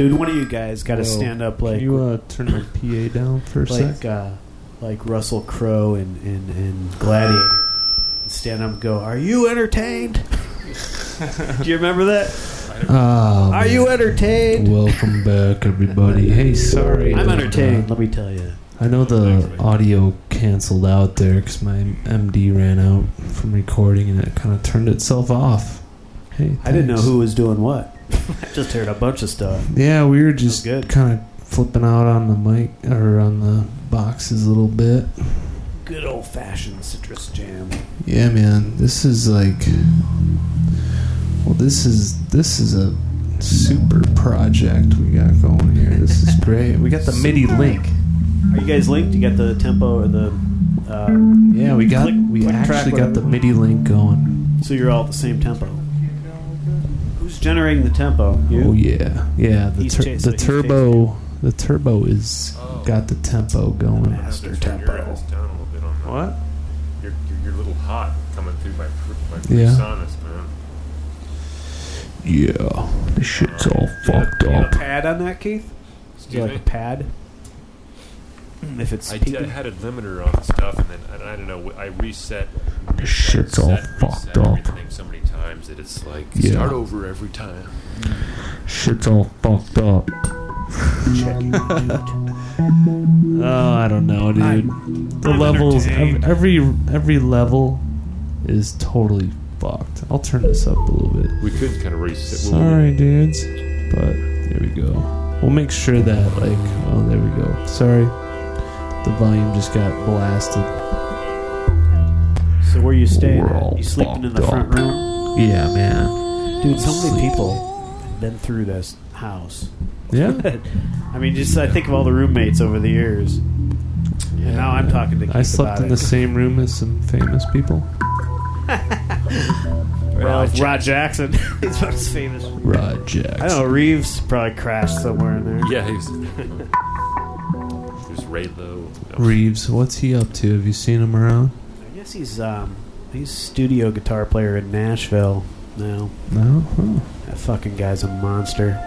S3: Dude, one of you guys got to stand up like
S1: Can you uh, turn the PA down for a
S3: like
S1: sec?
S3: uh, like Russell Crowe and in, in Gladiator. And stand up and go, Are you entertained? Do you remember that?
S1: Oh,
S3: Are you entertained?
S1: Welcome back, everybody. Hey, sorry.
S3: I'm
S1: that,
S3: entertained,
S1: uh,
S3: let me tell you.
S1: I know the audio canceled out there because my MD ran out from recording and it kind of turned itself off. Hey,
S3: I didn't know
S1: thanks.
S3: who was doing what. I just heard a bunch of stuff.
S1: Yeah, we were just
S3: good.
S1: kind of flipping out on the mic or on the boxes a little bit.
S3: Good old fashioned citrus jam.
S1: Yeah, man. This is like well, this is this is a super project we got going here. This is great. We got the MIDI link.
S3: Are you guys linked? You got the tempo or the. Uh,
S1: Yeah, we got
S3: Click-
S1: we
S3: click
S1: actually got the. MIDI link going.
S3: so you're all at the same tempo. Who's generating the tempo? You?
S1: Oh yeah, yeah. The tur-
S3: chasing-
S1: the turbo the turbo is
S2: Oh.
S1: got the tempo going.
S3: Master tempo.
S2: down a bit on.
S1: What?
S2: You're, you're, you're a little hot coming through my, pr- my
S1: Yeah.
S2: PreSonus, man.
S1: Yeah, this shit's all fucked
S3: Do you have
S1: up.
S3: a pad on that, Keith? Do you like
S2: me?
S3: a pad? Hmm, if it's
S2: I,
S3: peaking?
S2: did, I had a limiter on the stuff, and then and I don't know. I reset. reset
S1: shit's all
S2: set,
S1: fucked
S2: reset
S1: up.
S2: So many times that it's like
S1: Yeah.
S2: start over every time.
S1: Shit's all fucked up. Checking dude. Oh, I don't know, dude. the
S3: I'm
S1: levels, every every level is totally fucked. I'll turn this up a little bit.
S2: We could kind of reset.
S1: Sorry, dudes, but there we go. We'll make sure that, like, oh, there we go. Sorry, the volume just got blasted.
S3: So where you staying? At? You sleeping in the front
S1: up.
S3: room?
S1: Yeah, man.
S3: Dude, so many people have been through this house.
S1: Yeah.
S3: I mean, just I think of all the roommates over the years. and now I'm talking to Keith
S1: I slept
S3: about
S1: in the same room as some famous people.
S3: Well, Rod Jackson. He's about as famous.
S1: Rod Jackson.
S3: I don't know. Reeves probably crashed somewhere in there.
S2: Yeah, he's. There's Ray Lowe.
S1: Reeves, what's he up to? Have you seen him around?
S3: I guess he's um he's studio guitar player in Nashville now.
S1: No. Huh.
S3: That fucking guy's a monster.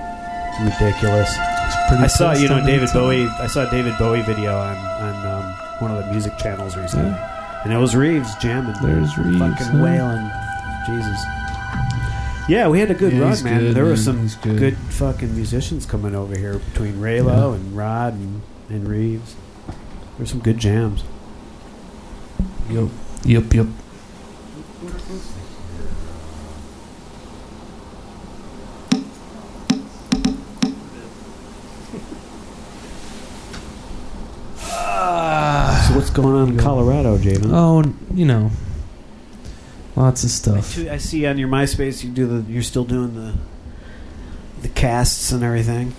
S3: Ridiculous.
S1: He's pretty
S3: I saw you know David
S1: too.
S3: Bowie. I saw a David Bowie video on on um, one of the music channels recently, and it was Reeves jamming,
S1: There's Reeves.
S3: fucking
S1: huh?
S3: wailing. Jesus. Yeah, we had a good
S1: Yeah,
S3: run, man.
S1: good,
S3: there were some
S1: good.
S3: good. fucking musicians coming over here between Raylo
S1: Yeah.
S3: and Rod and, and Reeves. There's some good jams.
S1: Yep. Yep. Yep.
S3: So what's going on in Colorado, Jaden?
S1: Oh, you know, lots of stuff.
S3: I see on your MySpace you do the. You're still doing the the casts and everything.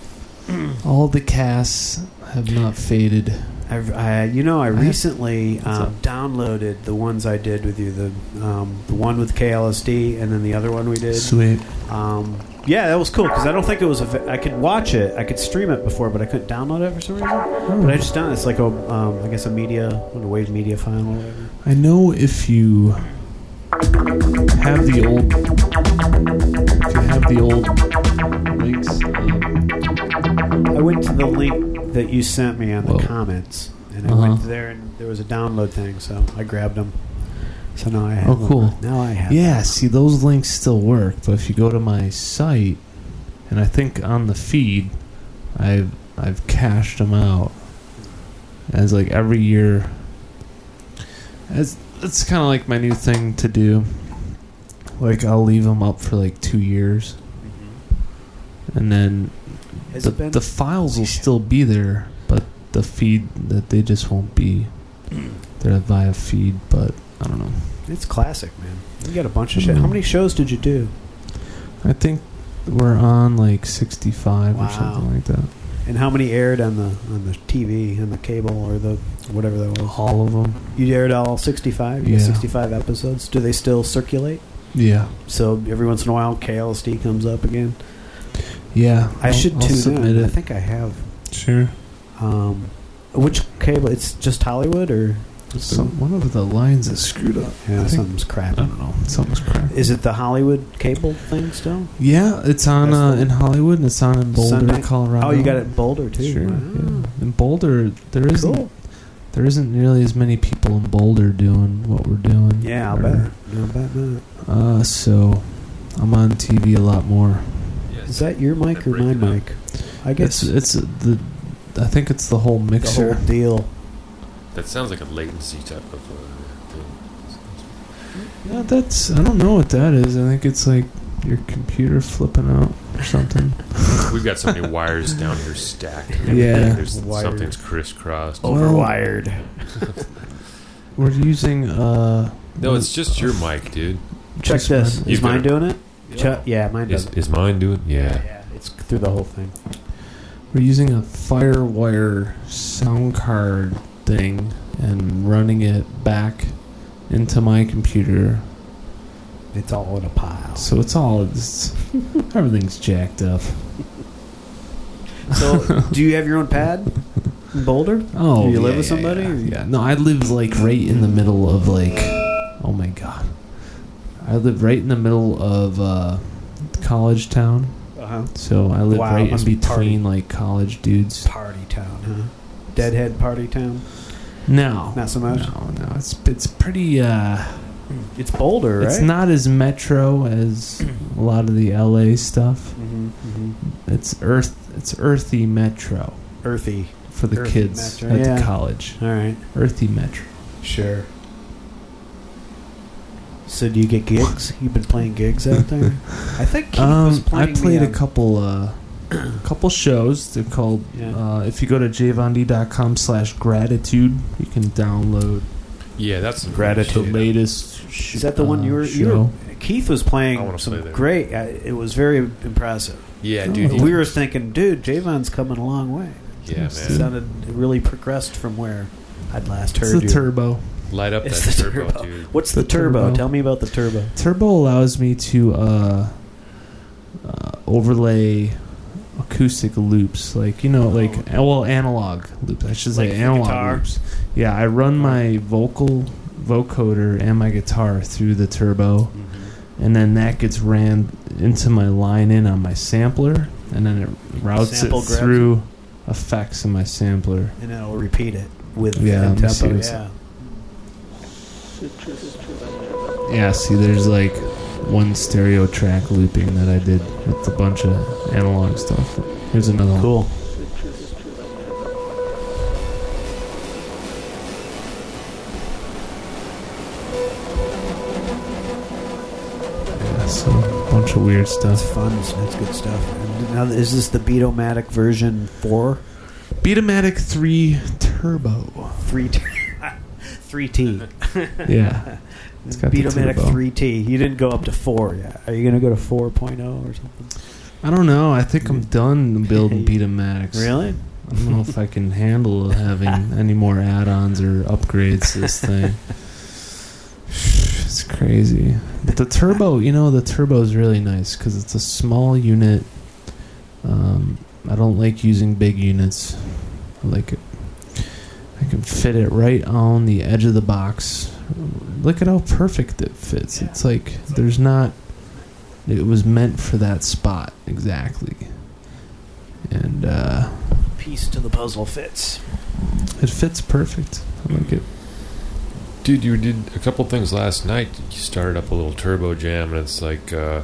S1: All the casts have not faded.
S3: I've, I, you know, I
S1: have-
S3: recently um, downloaded the ones I did with you. The um, the one with KLSD, and then the other one we did.
S1: Sweet.
S3: Um, yeah, that was cool because I don't think it was. A, I could watch it. I could stream it before, but I couldn't download it for some reason. But I just done it. It's like a, um, I guess a media, a wave media file or whatever.
S1: I know if you have the old, if you have the old links, um,
S3: I went to the link that you sent me on the
S1: Whoa.
S3: comments, and I
S1: Uh-huh.
S3: went there, and there was a download thing, so I grabbed them. So now I have.
S1: Oh,
S3: them.
S1: cool.
S3: Now I have.
S1: yeah, see those links still work, but if you go to my site, and I think on the feed, I've I've cashed them out as like every year. As it's kind of like my new thing to do. Like I'll leave them up for like two years, and then the,
S3: been?
S1: the files will still be there, but the feed that they just won't be hmm. there via feed. But I don't know.
S3: it's classic, man. You got a bunch of shit. How many shows did you do?
S1: I think we're on like 65
S3: Wow.
S1: or something like that.
S3: And how many aired on the on the TV and the cable or the whatever that was?
S1: All of them.
S3: You aired all sixty five.
S1: Yeah.
S3: sixty five episodes. Do they still circulate?
S1: Yeah.
S3: So every once in a while, KLSD comes up again.
S1: Yeah.
S3: I
S1: I'll-
S3: should
S1: I'll
S3: tune
S1: submit
S3: in. I think I have.
S1: Sure.
S3: Um, which cable? It's just Hollywood, or
S1: Some, one of the lines is screwed up.
S3: Yeah,
S1: I think-
S3: something's
S1: I don't know. Something's crap.
S3: Is it the Hollywood cable thing still?
S1: Yeah, it's on uh, in Hollywood and it's on in Boulder,
S3: Sunday?
S1: Colorado.
S3: Oh, you got it in Boulder too.
S1: Sure.
S3: Wow.
S1: Yeah. In Boulder, there isn't
S3: Cool.
S1: there isn't nearly as many people in Boulder doing what we're doing.
S3: Yeah, I'll
S1: Or-
S3: bet. I'll bet not.
S1: Uh, so I'm on TV a lot more.
S3: Is that your mic or my
S2: Break it up.
S3: mic? I guess
S1: It's it's the I think it's the whole
S3: the
S1: mixer.
S3: whole deal.
S2: That sounds like a latency type of uh, thing.
S1: Yeah, that's I don't know what that is. I think it's like your computer flipping out or something.
S2: We've got so many wires down here stacked. and
S1: Yeah.
S2: everything. There's,
S3: Wired.
S2: something's crisscrossed.
S1: Oh.
S3: Overwired.
S1: We're using uh
S2: No, it's just your mic, dude.
S3: Check this.
S1: mine.
S2: You
S3: Is mine
S2: gotta-
S3: doing it? Check. Yeah, mine
S2: Is,
S3: does.
S2: is mine doing? Yeah.
S3: yeah, it's through the whole thing.
S1: We're using a FireWire sound card thing and running it back into my computer.
S3: It's all in a pile.
S1: So it's all it's, everything's jacked up.
S3: So, do you have your own pad in Boulder?
S1: Oh,
S3: Do you live
S1: yeah,
S3: with
S1: yeah,
S3: somebody,
S1: Yeah,
S3: or-
S1: yeah. No, I live like right in the middle of like. Oh my god, I live right in the middle of uh, college town.
S3: Uh huh.
S1: So I live
S3: Wow,
S1: right in between like college dudes.
S3: Party town, huh? Deadhead party town.
S1: No,
S3: Not so much.
S1: no, no. It's it's pretty. uh
S3: It's Boulder, right?
S1: It's not as metro as a lot of the LA stuff.
S3: hmm hmm
S1: It's earth. It's earthy metro
S3: Earthy.
S1: for the
S3: Earthy
S1: kids
S3: metro,
S1: at
S3: yeah.
S1: the college.
S3: All right.
S1: Earthy metro.
S3: Sure. So do you get gigs? You've been playing gigs out there? I think Keith was
S1: Um, I played
S3: me,
S1: a couple uh, couple shows. They're called.
S3: Yeah.
S1: Uh, if you go to jvond.com slash gratitude, you can download
S2: Yeah, that's some
S3: Gratitude.
S1: the latest. Sh-
S3: Is that the one you were? You were Keith was playing
S2: wanna
S3: some
S2: play
S3: great. Uh, it was very impressive.
S2: Yeah,
S1: Oh,
S2: dude.
S1: What?
S3: We were thinking, dude, Javon's coming a long way.
S2: yeah,
S1: It's
S3: It
S2: man.
S3: sounded really progressed from where I'd last
S1: It's
S3: heard
S1: the
S3: you.
S1: turbo.
S2: Light up
S3: It's
S2: that
S3: the
S2: turbo,
S3: turbo.
S2: dude.
S3: What's
S1: The
S3: the, turbo?
S1: turbo.
S3: Tell me about the turbo.
S1: Turbo allows me to uh, uh, overlay acoustic loops, like you know, like well, analog loops. I should say
S3: Like the
S1: analog
S3: guitar?
S1: loops. Yeah, I run my vocal vocoder and my guitar through the turbo, and then that gets ran into my line in on my sampler, and then it routes
S3: Sample
S1: it
S3: grabs
S1: through effects in my sampler.
S3: And then it'll repeat it with
S1: Yeah,
S3: in
S1: let me see
S3: tempo.
S1: what's-
S3: Yeah.
S1: Yeah, see, there's like one stereo track looping that I did with a bunch of analog stuff. Here's another one.
S3: Cool.
S1: Yeah, so bunch of weird
S3: That's
S1: stuff.
S3: fun. That's good stuff. And now, is this the Beatomatic version four?
S1: Beatomatic 3 Turbo.
S3: Three T. Three T.
S1: Yeah. It's got
S3: Beatomatic three T. You didn't go up to four yet. Are you gonna go to 4.0 or something?
S1: I don't know. I think I'm done building Beatomatics.
S3: Really?
S1: I don't know if I can handle having any more add-ons or upgrades to this thing. It's crazy. But the turbo, you know, the turbo is really nice because it's a small unit. Um, I don't like using big units. I like it. I can fit it right on the edge of the box. Look at how perfect it fits. It's like there's not. It was meant for that spot exactly. And uh,
S3: Piece to the puzzle fits.
S1: it fits perfect. I like it.
S2: Dude, you did a couple things last night. You started up a little turbo jam, and it's like, uh,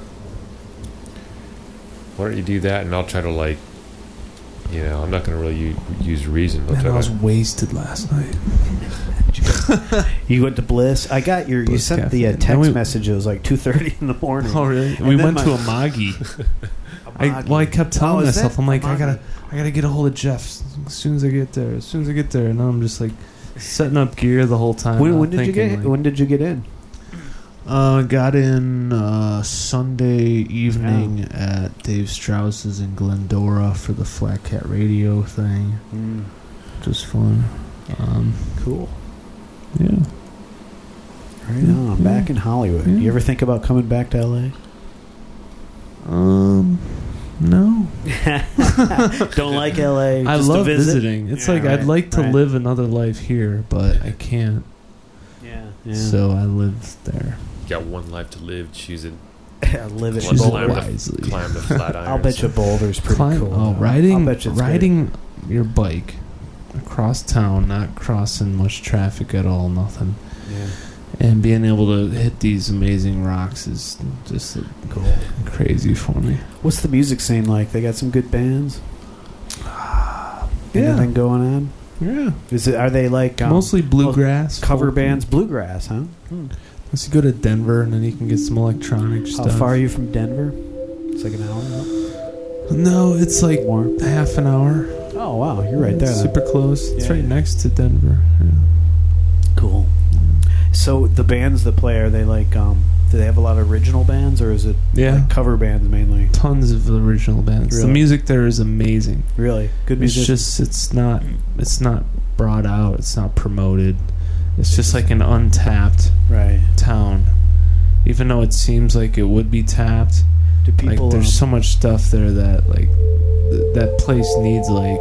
S2: why don't you do that? And I'll try to like, you know, I'm not going to really u- use reason. I'll
S1: Man, I was
S2: to-
S1: wasted last night.
S3: You went to Bliss. I got your. you
S1: Bliss
S3: sent the uh, text
S1: Then we-
S3: message. It was like two thirty in the morning.
S1: Oh really?
S3: And
S1: we went
S3: my-
S1: to a Magi. I, well, I kept telling
S3: Oh,
S1: myself, I'm like, I gotta, I gotta get a hold of Jeff as soon as I get there. As soon as I get there, and I'm just like setting up gear the whole time.
S3: When, when did you get?
S1: like-
S3: when did you get in?
S1: Uh, got in uh, Sunday evening at Dave Strauss's in Glendora for the Flat Cat Radio thing, which was fun. Um,
S3: Cool.
S1: yeah.
S3: Right
S1: Yeah.
S3: on. Back in Hollywood.
S1: Yeah.
S3: You ever think about coming back to LA?
S1: Um, no.
S3: Don't like LA.
S1: I
S3: just
S1: love
S3: visit?
S1: visiting. It's
S3: Yeah,
S1: like
S3: right,
S1: I'd like to
S3: right.
S1: live another life here, but I can't.
S3: Yeah.
S1: So I live there.
S2: You got one life to live. Choose it.
S3: I live at
S2: Climb,
S1: Choose it
S2: climb,
S1: wisely.
S2: the, climb the flat
S3: I'll bet you. Boulder's pretty
S1: Climb,
S3: cool.
S1: oh,
S3: though.
S1: riding,
S3: I'll bet you it's great.
S1: riding your bike across town, not crossing much traffic at all, nothing,
S3: Yeah.
S1: and being able to hit these amazing rocks is just
S3: Cool.
S1: crazy for me.
S3: What's the music scene like? They got some good bands.
S1: Yeah.
S3: Anything going on?
S1: Yeah,
S3: Is it? Are they like um,
S1: mostly bluegrass
S3: cover bands? Bluegrass, huh? Hmm.
S1: You go to Denver, and then you can get some electronic
S3: How
S1: stuff.
S3: far are you from Denver? It's like an hour. no?
S1: No, it's like
S3: More.
S1: half an hour.
S3: Oh wow, you're right there. then.
S1: Super close. It's
S3: Yeah,
S1: right
S3: yeah.
S1: next to Denver. Yeah.
S3: Cool. So the bands that play are they like? Um, do they have a lot of original bands, or is it
S1: Yeah.
S3: like cover bands mainly?
S1: Tons of original bands. The
S3: Really?
S1: music there is amazing.
S3: Really good
S1: It's
S3: music.
S1: just it's not it's not brought out. It's not promoted. It's just like an untapped
S3: right.
S1: town. Even though it seems like it would be tapped,
S3: Do people?
S1: like there's
S3: um,
S1: so much stuff there that like th- that place needs like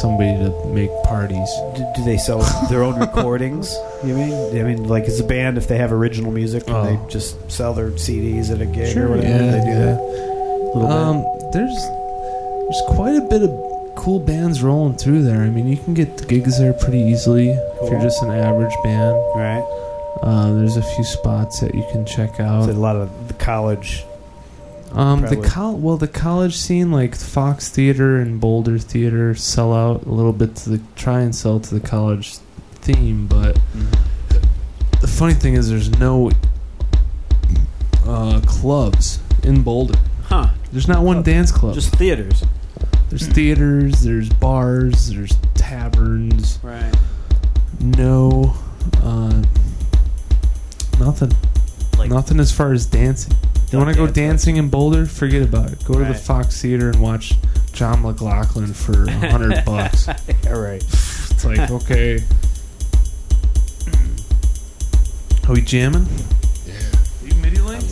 S1: somebody to make parties.
S3: do, do they sell their own recordings? You mean? I mean, like, as a band, if they have original music, can
S1: Oh.
S3: they just sell their CDs at a gig
S1: Sure,
S3: or whatever?
S1: yeah,
S3: they do
S1: yeah.
S3: that.
S1: Um, there's there's quite a bit of cool bands rolling through there. I mean, you can get gigs there pretty easily if you're just an average band.
S3: right?
S1: Uh, there's a few spots that you can check out.
S3: So a lot of the college.
S1: Um, the col- well, the college scene, like Fox Theater and Boulder Theater, sell out a little bit to the try and sell to the college theme, but the funny thing is, there's no uh, clubs in Boulder.
S3: Huh?
S1: There's not one
S3: Club.
S1: dance club.
S3: Just theaters.
S1: There's theaters, there's bars, there's taverns.
S3: Right.
S1: No, uh, nothing.
S3: Like
S1: nothing as far as dancing. You
S3: no
S1: want to go
S3: dance
S1: dancing in Boulder? Forget about it. Go to the Fox Theater and watch John McLaughlin for a hundred bucks.
S3: All right.
S1: It's like okay. Are we jamming?
S2: Yeah.
S1: You MIDI
S2: I'm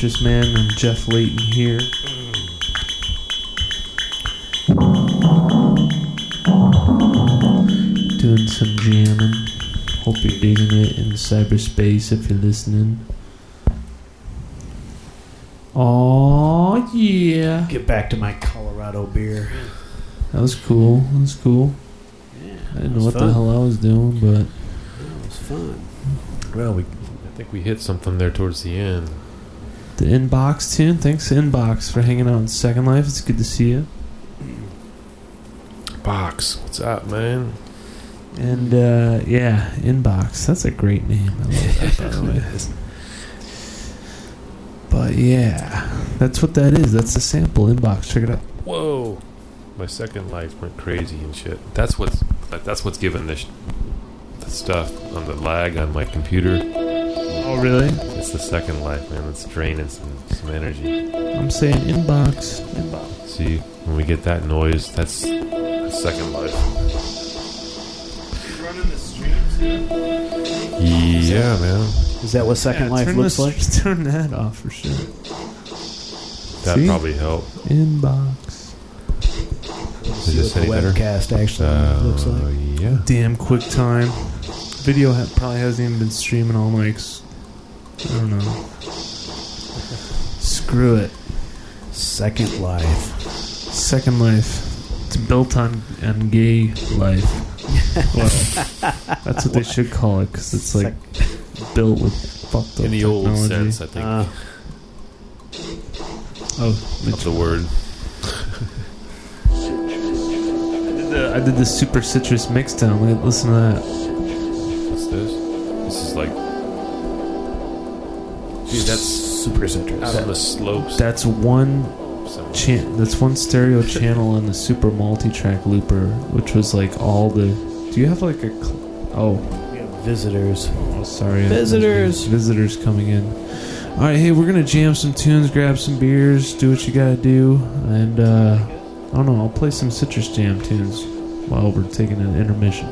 S1: studio. Citrus Man and Jeff Layton here. Doing some jamming. Hope you're digging it in cyberspace if you're listening. Oh yeah.
S3: Get back to my Colorado beer.
S1: That was cool. That was cool.
S3: Yeah,
S1: I didn't know what the hell I was doing, but
S3: That was fun.
S2: Well, we I think we hit something there towards the end.
S1: The inbox tune. Thanks inbox for hanging out in Second Life. It's good to see you.
S2: Box, what's up, man?
S1: And uh, yeah, inbox. That's a great name. I love that. By the way. But yeah, that's what that is. That's the sample inbox. Check it out.
S2: Whoa, my second life went crazy and shit. That's what's that- that's what's giving this the stuff on the lag on my computer.
S1: Oh really?
S2: It's the second life, man. It's draining some some energy.
S1: I'm saying inbox. Inbox.
S2: See, when we get that noise, that's the second life. Yeah, man.
S3: Is that what Second
S1: Yeah,
S3: Life
S1: turn
S3: looks
S1: this-
S3: like?
S1: Turn that off for sure.
S2: That
S1: See?
S2: probably helped.
S1: Inbox.
S2: Is this
S3: what
S2: any
S3: the
S2: better?
S3: webcast actually
S2: Uh,
S3: looks like.
S2: yeah.
S1: Damn QuickTime. Video ha- probably hasn't even been streaming all night. 'cause- I don't know. Screw it.
S3: Second Life.
S1: Second Life. It's built on on gay life. well, that's what they should call it because it's like built with fucked up
S2: In the old
S1: technology.
S2: sense, I think,
S3: Uh,
S1: Oh,
S2: of the word.
S1: I did the, I did the Super Citrus mixdown. Li- Listen to that.
S2: What's this? This is like. Dude, that's
S3: super citrus.
S2: out on the slopes.
S1: That's one chan- That's one stereo channel on the Super multi-track looper, which was like all the. Do you have like a? Cl- oh,
S3: We visitors.
S1: Oh, sorry.
S3: Visitors.
S1: Visitors coming in. All right, hey, we're gonna jam some tunes, grab some beers, do what you gotta do, and uh, I don't know. I'll play some Citrus Jam tunes while we're taking an intermission.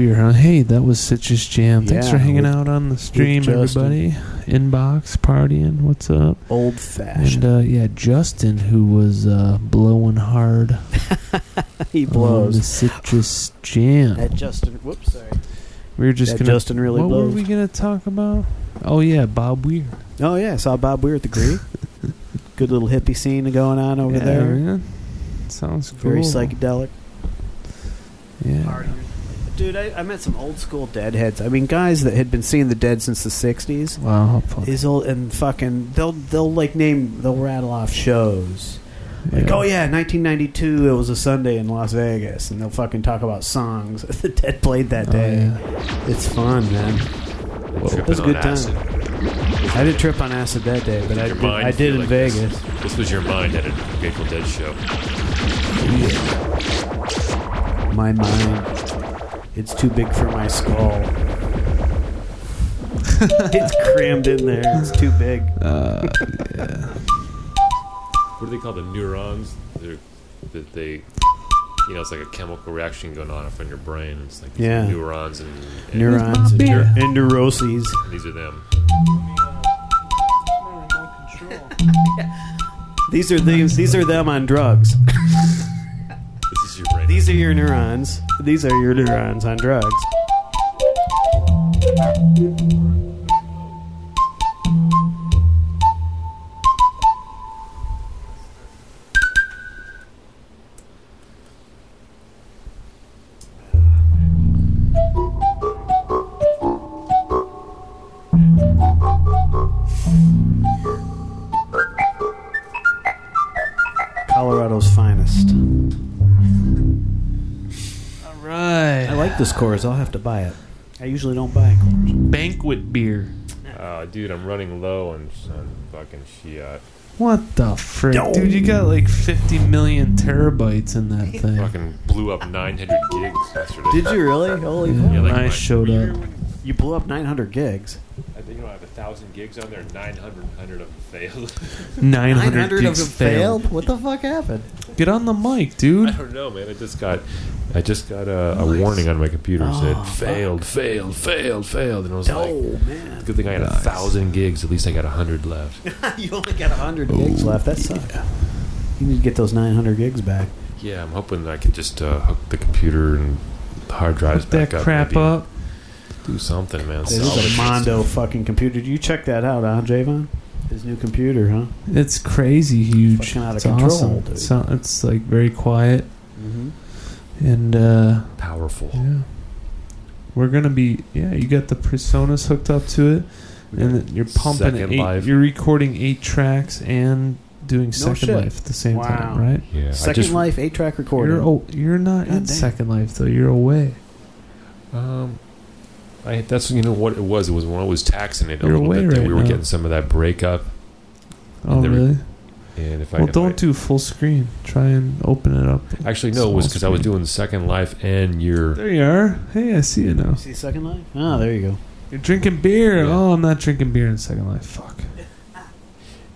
S1: Bob Weir, huh? Hey, that was Citrus Jam. Thanks
S3: Yeah,
S1: for hanging
S3: with-
S1: out on the stream,
S3: Justin.
S1: everybody. Inbox partying. What's up?
S3: Old
S1: And
S3: fashioned.
S1: uh, yeah, Justin, who was uh, blowing hard
S3: he
S1: on the
S3: blows.
S1: Citrus Jam.
S3: That Justin. Whoops, sorry.
S1: we were just
S3: that
S1: gonna.
S3: Justin really
S1: what
S3: blows.
S1: were we gonna talk about? Oh yeah, Bob Weir.
S3: Oh yeah, I saw Bob Weir at the Greek. Good little hippie scene going on over
S1: yeah,
S3: there.
S1: man. Sounds cool.
S3: Very psychedelic.
S1: Yeah.
S3: Dude, I, I met some old school deadheads. I mean, guys that had been seeing the dead since the '60s.
S1: Wow. how fun.
S3: These old and fucking they'll they'll like name they'll rattle off shows. Like, oh yeah, 1992, it was a Sunday in Las Vegas, and they'll fucking talk about songs the Dead played that
S1: Oh,
S3: day.
S1: yeah.
S3: It's fun, man.
S2: Tripping
S3: was a good
S2: on
S3: time.
S2: acid.
S3: I didn't trip on acid that day, but I did,
S2: mind
S3: I did in
S2: like
S3: Vegas.
S2: This. this was your mind at a Grateful Dead show.
S3: My mind, it's too big for my skull. it's crammed in there. It's too big.
S1: Uh, yeah.
S2: What do they call the neurons? They're, that they, you know, it's like a chemical reaction going on up in your brain. It's like these
S3: Yeah.
S2: neurons and, and
S3: Neurons and,
S1: beer?
S3: neur- and neuroses.
S2: These are them.
S3: These are these. These are them on drugs. These are your neurons. These are your neurons on drugs. This Coors. I'll have to buy it. I usually don't buy Coors.
S1: banquet beer.
S2: Uh, dude, I'm running low on, on fucking Shiat.
S1: What the frick,
S3: No.
S1: dude? You got like 50 million terabytes in that thing.
S2: Fucking blew up 900 gigs yesterday.
S3: Did you really? Holy
S1: Yeah,
S3: fuck.
S2: Yeah,
S1: when
S2: like
S1: I
S2: my
S1: showed up.
S3: You blew up 900 gigs.
S2: Thousand gigs on there. 900 100 of them failed.
S1: 900, gigs
S3: them
S1: failed.
S3: What the fuck happened?
S1: Get on the mic, dude.
S2: I
S1: dude.
S2: don't know, man. I just got, I just got a, a warning on my computer that said
S3: Oh,
S2: failed, failed, failed, failed, and I was
S3: Oh,
S2: like,
S3: man.
S2: good thing I had a
S1: Nice.
S2: thousand gigs. At least I got a hundred left.
S3: you only got 100 gigs left. That sucks. You need to get those 900 gigs back.
S2: Yeah, I'm hoping I could just uh, hook the computer and the hard drives
S1: Hook that
S2: back up.
S1: crap
S2: maybe
S1: up.
S2: Do something, man.
S3: It is
S2: Salvage
S3: a
S2: it.
S3: Mondo fucking computer. Did you check that out, huh, Javon? His new computer, huh?
S1: It's crazy huge.
S3: Fucking out of
S1: it's
S3: control,
S1: awesome.
S3: dude.
S1: So, it's like very quiet
S3: Mm-hmm.
S1: and uh,
S2: Powerful.
S1: yeah. We're gonna be yeah. You got the Presonus hooked up to it, and then you're pumping
S2: Second
S1: eight.
S2: Life.
S1: You're recording eight tracks and doing Second
S3: shit.
S1: Life at the same
S3: Wow.
S1: time, right?
S2: Yeah.
S3: Second
S2: just,
S3: Life 8 track recording.
S1: You're oh, you're not
S3: God
S1: in
S3: damn.
S1: Second Life though. You're away.
S2: Um, I that's you know what it was. It was when I was taxing it a
S1: You're
S2: little
S1: away
S2: bit. That
S1: right
S2: we were
S1: now.
S2: getting some of that breakup.
S1: Oh
S2: There
S1: really?
S2: And if I
S1: Well,
S2: if
S1: don't
S2: I-
S1: do full screen. Try and open it up.
S2: Actually, no, it was because I was doing Second Life and your.
S1: There you are. Hey, I see you now.
S3: See Second Life? Oh, there you go.
S1: You're drinking beer.
S2: Yeah.
S1: Oh, I'm not drinking beer in Second Life. Fuck.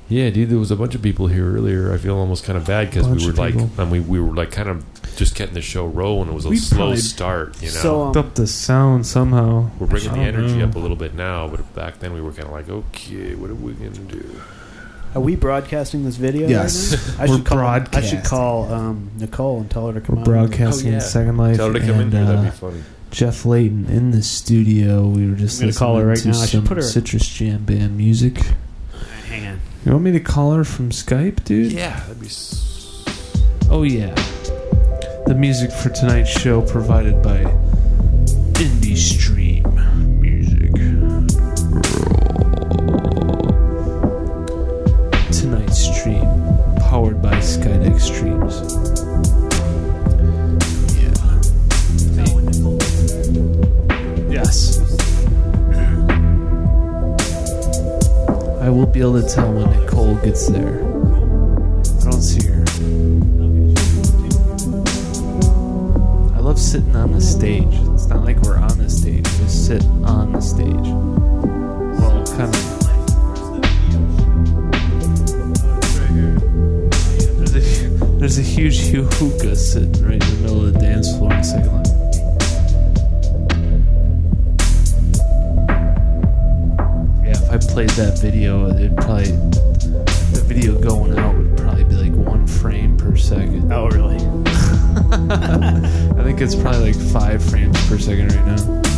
S2: Yeah, dude, there was a bunch of people here earlier. I feel almost kind of bad because
S1: Bunch
S2: we were
S1: of
S2: like,
S1: people.
S2: I mean, we were like kind of just getting the show rolling. It was a
S1: We
S2: slow
S1: probably-
S2: start, you know.
S3: So, um,
S1: Up the sound somehow.
S2: we're bringing
S1: I
S2: the
S1: don't
S2: energy
S1: know.
S2: up a little bit now, but back then we were kind of like, okay, what are we gonna do?
S3: Are we broadcasting this video?
S1: Yes.
S3: Right now? I
S1: We're
S3: should call. I
S1: broadcasting.
S3: should call um, Nicole and tell her to come
S1: We're
S3: out.
S1: broadcasting
S2: Oh, yeah.
S1: Second Life.
S2: Tell her to come in
S1: and,
S2: here. That'd
S1: uh,
S2: be funny.
S1: Jeff Layton in the studio. We were just
S3: I'm gonna call her right
S1: to
S3: now. I should
S1: some
S3: put her-
S1: Citrus Jam band music.
S3: Hang on.
S1: You want me to call her from Skype, dude?
S2: Yeah, that'd be. S-
S1: Oh yeah. The music for tonight's show provided by Indie Stream Music. Tonight's stream powered by Skydeck Streams. Yeah. Yes. I will be able to tell when Nicole gets there. love sitting on the stage. It's not like we're on the stage, we sit on the stage. Well, kind of. There's a huge hookah sitting right in the middle of the dance floor in Second Life. Yeah, if I played that video, it'd probably the video going out would probably be like one frame per second.
S3: Oh, really?
S1: I think it's probably like five frames per second right now.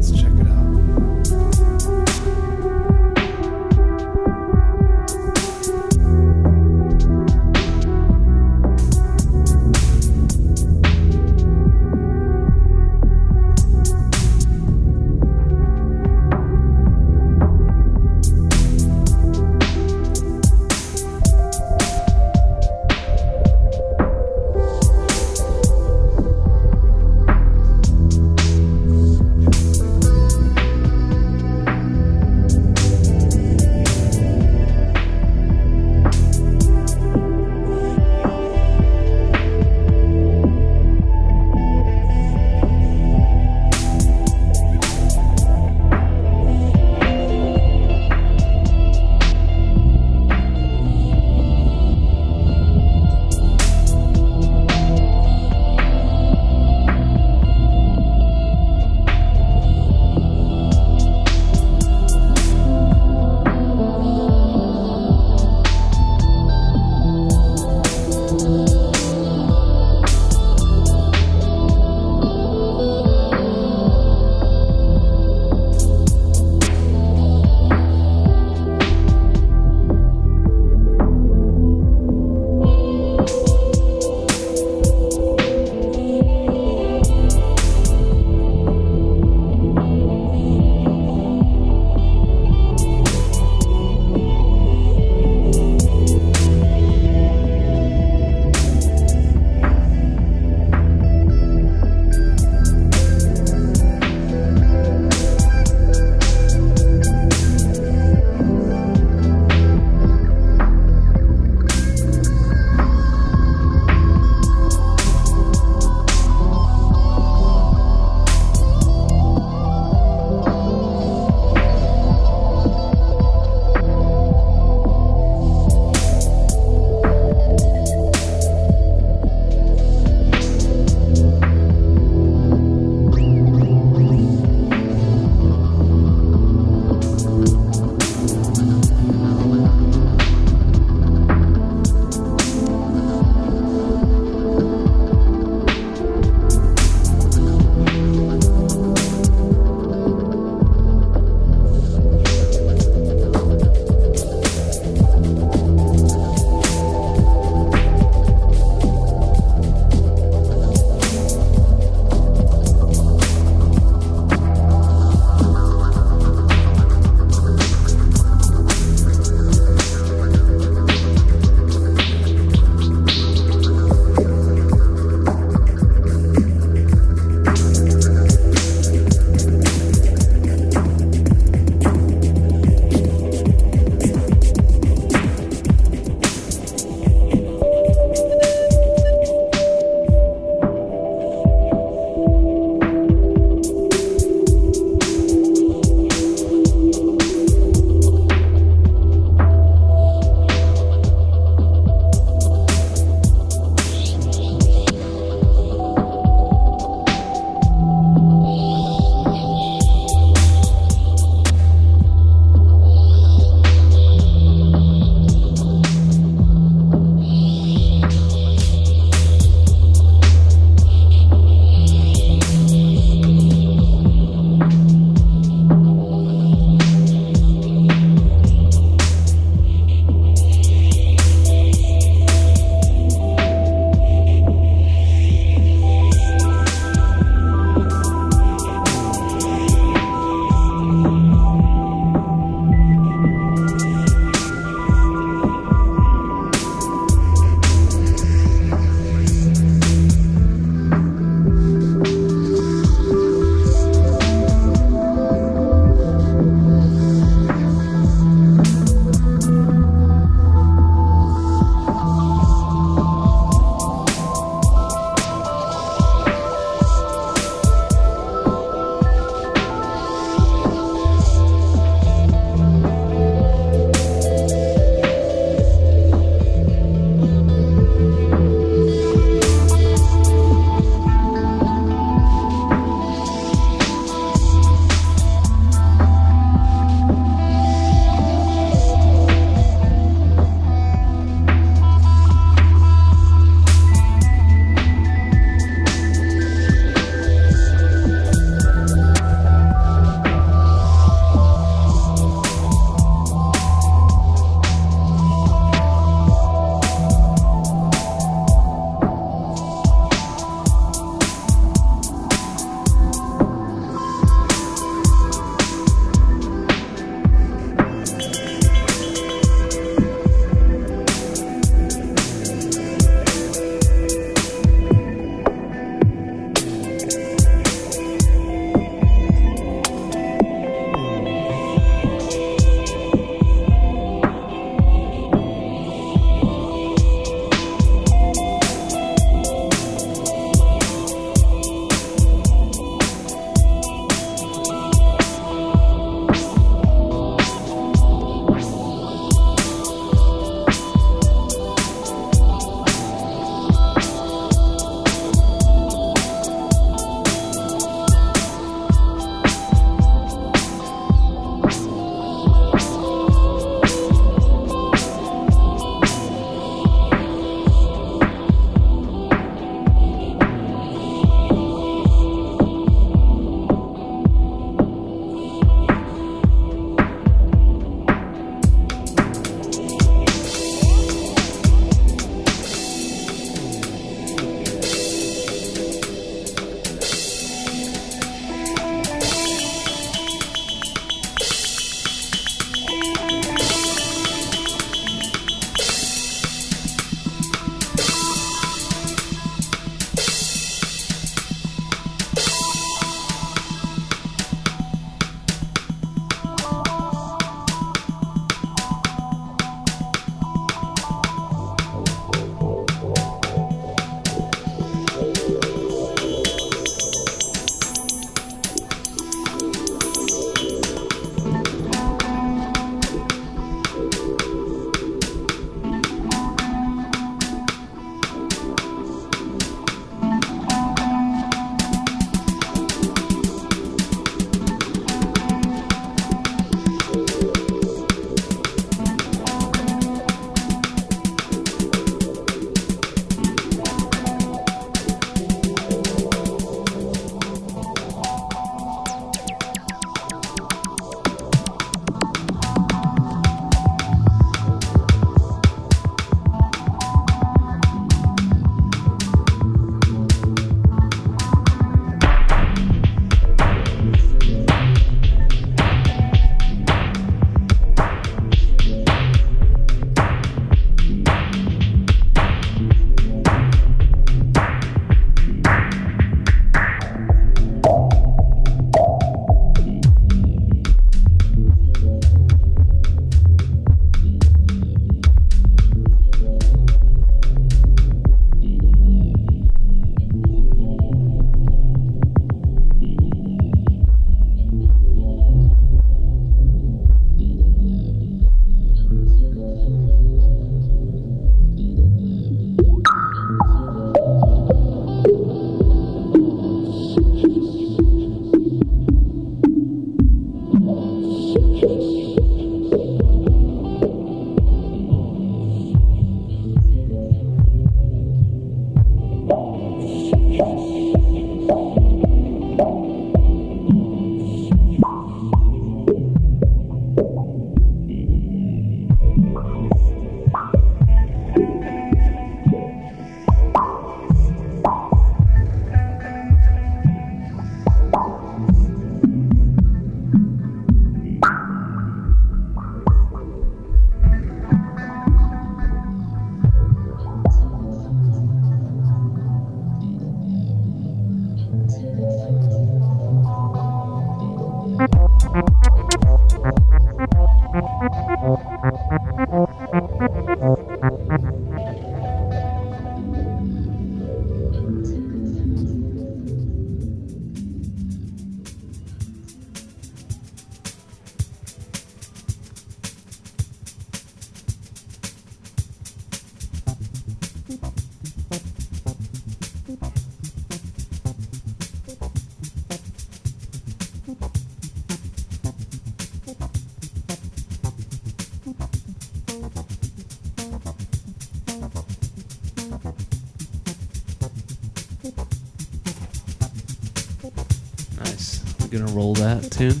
S1: Gonna roll that tune.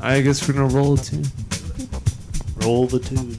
S1: I guess we're gonna roll a tune.
S3: Roll the tune.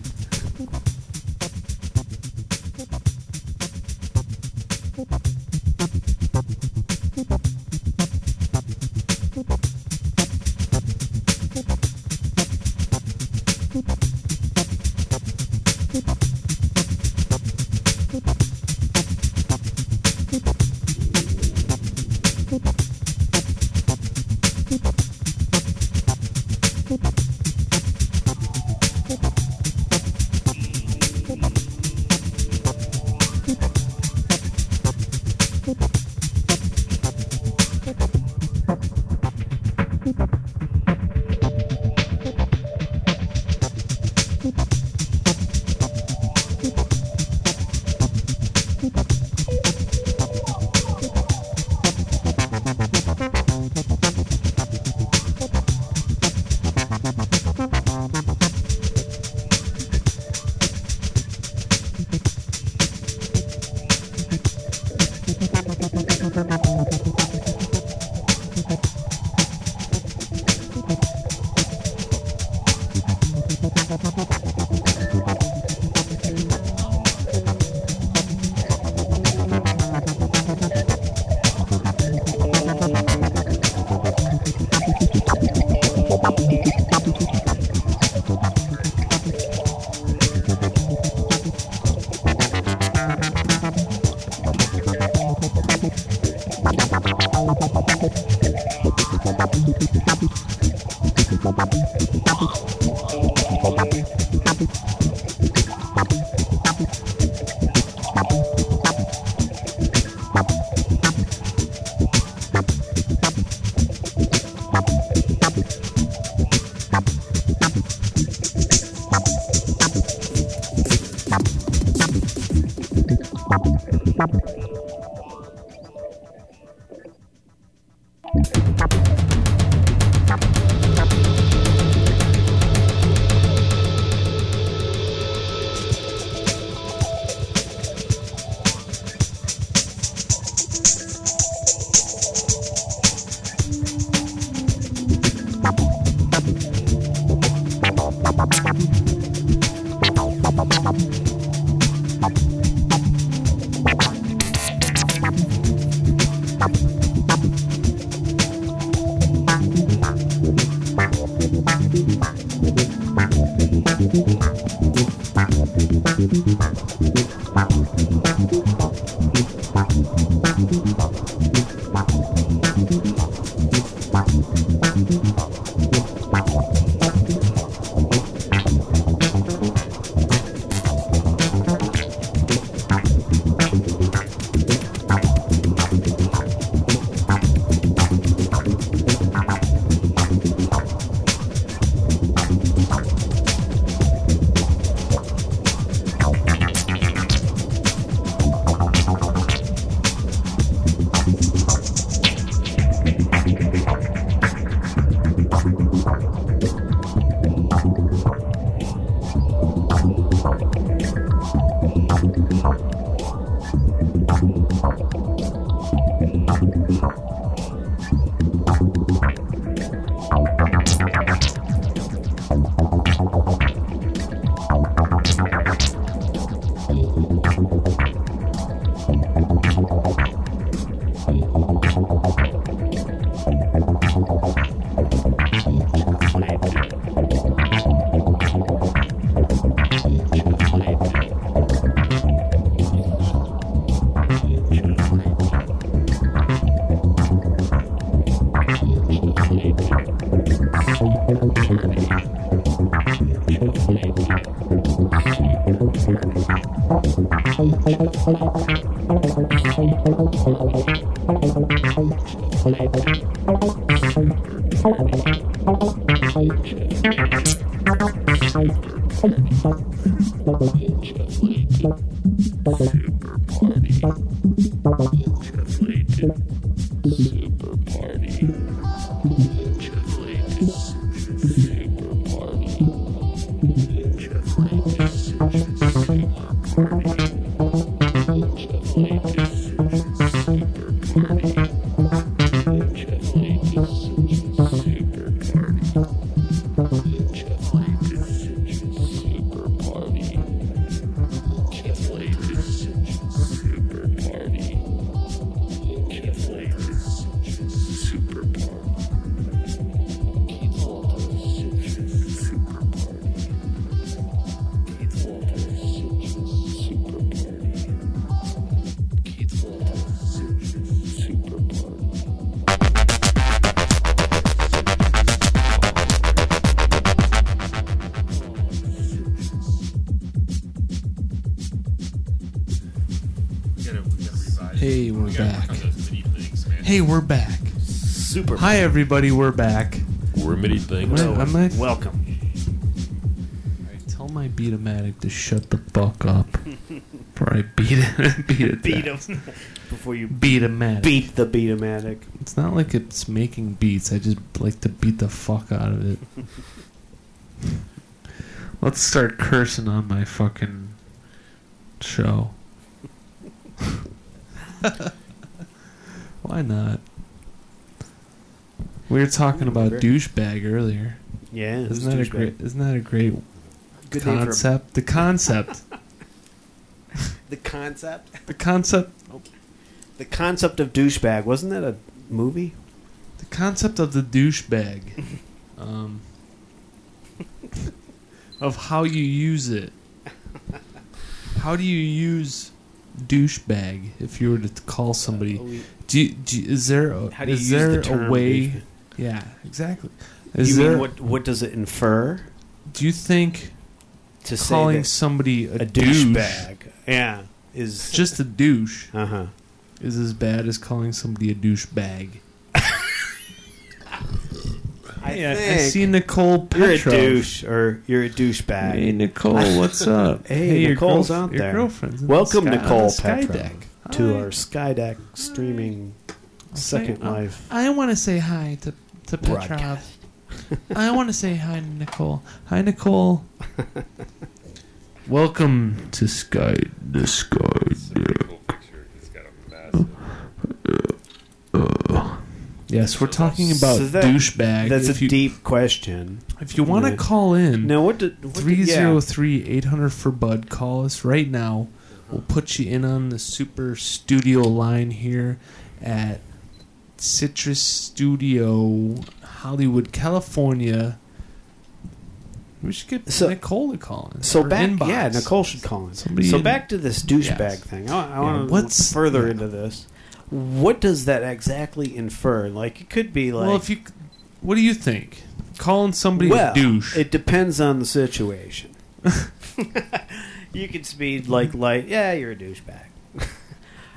S1: Hey, Hi, everybody. We're back.
S2: We're MIDI things.
S1: Am I- am I-
S3: Welcome.
S1: Alright, tell my Beatomatic to shut the fuck up. Before I beat it. beat it.
S3: Beat
S1: down.
S3: him before you
S1: Beatomatic.
S3: beat the Beatomatic.
S1: It's not like it's making beats. I just like to beat the fuck out of it. Let's start cursing on my fucking show. Why not? We were talking about douchebag earlier.
S3: Yeah,
S1: Isn't that a great? Isn't that a great
S3: Good
S1: concept? The concept.
S3: The concept.
S1: the concept.
S3: The concept of douchebag wasn't that a movie?
S1: The concept of the douchebag. Um, of how you use it. How do you use douchebag if you were to call somebody? Do you, do is there a,
S3: How do you
S1: is there
S3: the
S1: a way?
S3: douchebag?
S1: Yeah, exactly.
S3: You
S1: Is
S3: mean
S1: there?
S3: what? What does it infer
S1: do you think
S3: to say
S1: calling
S3: that
S1: somebody a,
S3: a
S1: douche,
S3: douchebag? Yeah, is
S1: just a douche,
S3: uh huh.
S1: is as bad as calling somebody a douchebag?
S3: I
S1: Hey, I, I see Nicole
S3: you're a douche or you're a douchebag.
S1: Hey Nicole, what's up?
S3: Hey,
S1: your
S3: Nicole's
S1: girlf-
S3: out
S1: your
S3: there.
S1: girlfriend's in the
S3: Welcome,
S1: sky-
S3: Nicole
S1: the
S3: Petrov,
S1: deck.
S3: to
S1: Hi.
S3: our Skydeck streaming Second
S1: uh,
S3: Life.
S1: I want to say hi to to Petrov. I want to say hi to Nicole. Hi Nicole. Welcome to Sky the Sky Deck. Yes, we're talking about
S3: So that-
S1: douchebag.
S3: That's
S1: if
S3: a
S1: you,
S3: deep question.
S1: If you want to call in,
S3: Now, what did what did-
S1: Three
S3: yeah.
S1: zero three eight hundred for Bud. Call us right now. We'll put you in on the super studio line here at Citrus Studio, Hollywood, California. We should get
S3: So-
S1: Nicole to call in.
S3: So back,
S1: inbox.
S3: yeah, Nicole should call in.
S1: Somebody
S3: so
S1: in-
S3: back to this douchebag
S1: Yes.
S3: thing. I, I
S1: Yeah,
S3: want to
S1: what's-
S3: further
S1: yeah.
S3: into this. What does that exactly infer? Like, it could be like.
S1: well, if you, what do you think? Calling somebody
S3: well,
S1: a douche.
S3: It depends on the situation. you could speed like light. yeah, you're a douchebag,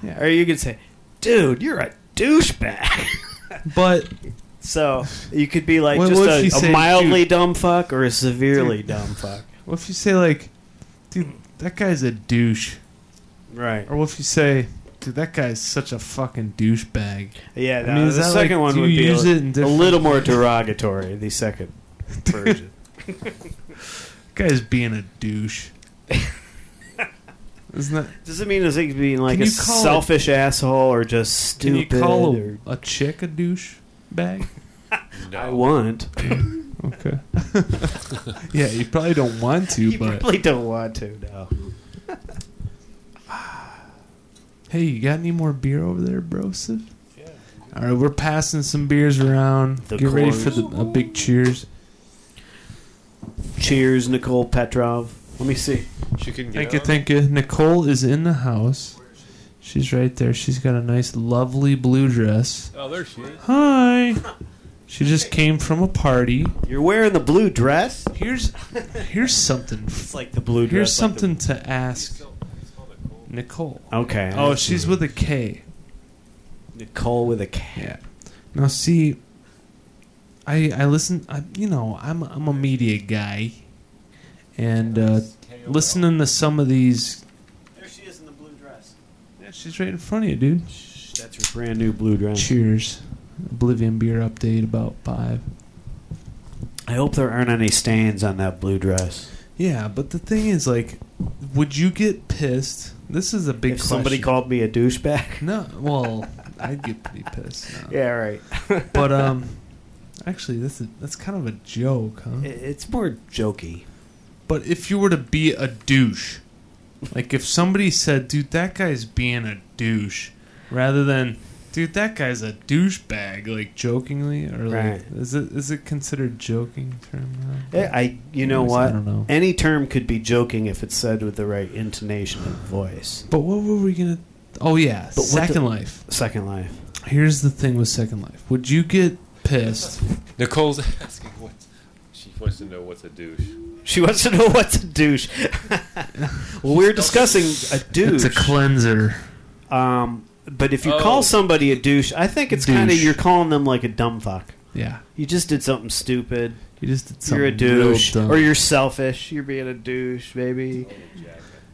S1: Yeah.
S3: or you could say, dude, you're a douchebag.
S1: but
S3: so you could be like
S1: What-
S3: just
S1: what if you
S3: a, a
S1: say,
S3: mildly dumb fuck or a severely
S1: Dude.
S3: dumb fuck.
S1: what if you say like, dude, that guy's a douche?
S3: Right.
S1: Or what if you say, dude, that guy's such a fucking douchebag?
S3: Yeah.
S1: I
S3: no,
S1: mean, is
S3: the
S1: that
S3: second
S1: like,
S3: one
S1: do
S3: would
S1: you
S3: be
S1: use
S3: a,
S1: it in
S3: a
S1: different-
S3: little more derogatory. The second version.
S1: guy's being a douche. Isn't that?
S3: Does it mean is it being like
S1: Can
S3: a
S1: you call it-
S3: selfish asshole or just
S1: Can
S3: stupid?
S1: you call
S3: or,
S1: a, a chick a douche bag?
S3: I want.
S1: Okay. yeah, you probably don't want to,
S3: you
S1: but
S3: probably don't want to. No.
S1: hey, you got any more beer over there, bro? Sid? All right, we're passing some beers around.
S3: The
S1: Get ready for the, a big cheers.
S3: Cheers, Nicole Petrov. Let me see.
S2: She can get
S1: Thank you,
S2: on.
S1: thank you. Nicole is in the house. She's right there. She's got a nice, lovely blue dress.
S2: Oh, there she is.
S1: Hi. She just came from a party.
S3: You're wearing the blue dress.
S1: Here's here's something.
S3: It's like the blue dress.
S1: Here's
S3: like the-
S1: something to ask Nicole.
S3: Okay. I
S1: Oh,
S3: see.
S1: she's with a K.
S3: Nicole with a K.
S1: Yeah. Now see, I I listen. I, you know, I'm I'm a media guy, and uh, listening to some of these.
S3: There she is in the blue dress.
S1: Yeah, she's right in front of you, dude.
S3: That's her brand new blue dress.
S1: Cheers. Oblivion beer update about five.
S3: I hope there aren't any stains on that blue dress.
S1: Yeah, but the thing is, like, would you get pissed? This is a big.
S3: if somebody called me a douchebag.
S1: No, well, I'd get pretty pissed. no.
S3: yeah, right.
S1: But um, actually, this is that's kind of a joke, huh?
S3: It's more jokey.
S1: But if you were to be a douche, like if somebody said, "Dude, that guy's being a douche," rather than, "Dude, that guy's a douchebag," like jokingly, or like,
S3: Right.
S1: is it is it considered joking term? now?
S3: Eh, I, you know
S1: Anyways,
S3: what?
S1: I don't know.
S3: Any term could be joking if it's said with the right intonation and voice.
S1: But what were we gonna? Oh yeah,
S3: But what
S1: Second
S3: the-
S1: Life.
S3: Second Life.
S1: Here's the thing with Second Life. Would you get pissed?
S2: Nicole's asking what she wants to know what's a douche.
S3: She wants to know what's a douche. well, we were discussing a douche.
S1: It's a cleanser.
S3: um, but if you
S2: Oh.
S3: call somebody a douche, I think it's kind of
S1: Douche.
S3: you're calling them like a dumb fuck.
S1: Yeah,
S3: You just did something stupid.
S1: you just did something
S3: You're a
S1: real
S3: douche,
S1: dumb.
S3: or you're selfish. You're being a douche, maybe.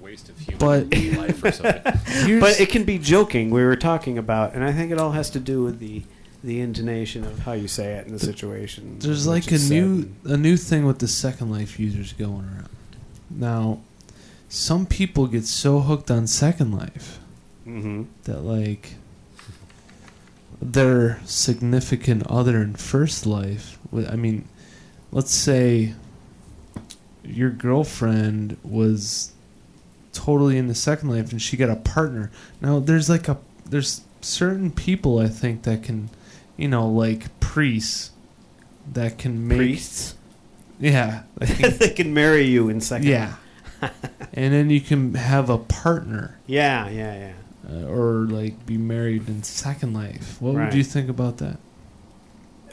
S2: Waste of human
S1: But-
S2: life or something.
S1: Here's-
S3: But it can be joking. We were talking about, and I think it all has to do with the the intonation of how you say it in the situation.
S1: There's like a new a new thing with the Second Life users going around. Now, some people get so hooked on Second Life
S3: Mhm.
S1: that like their significant other in First Life. I mean, let's say your girlfriend was totally into Second Life and she got a partner. Now, there's like a there's certain people I think that can, you know, like priests that can make
S3: priests.
S1: yeah, that can-
S3: they can marry you in second.
S1: yeah, and then you can have a partner
S3: yeah, yeah, yeah.
S1: uh, or like be married in Second Life. What
S3: Right.
S1: would you think about that?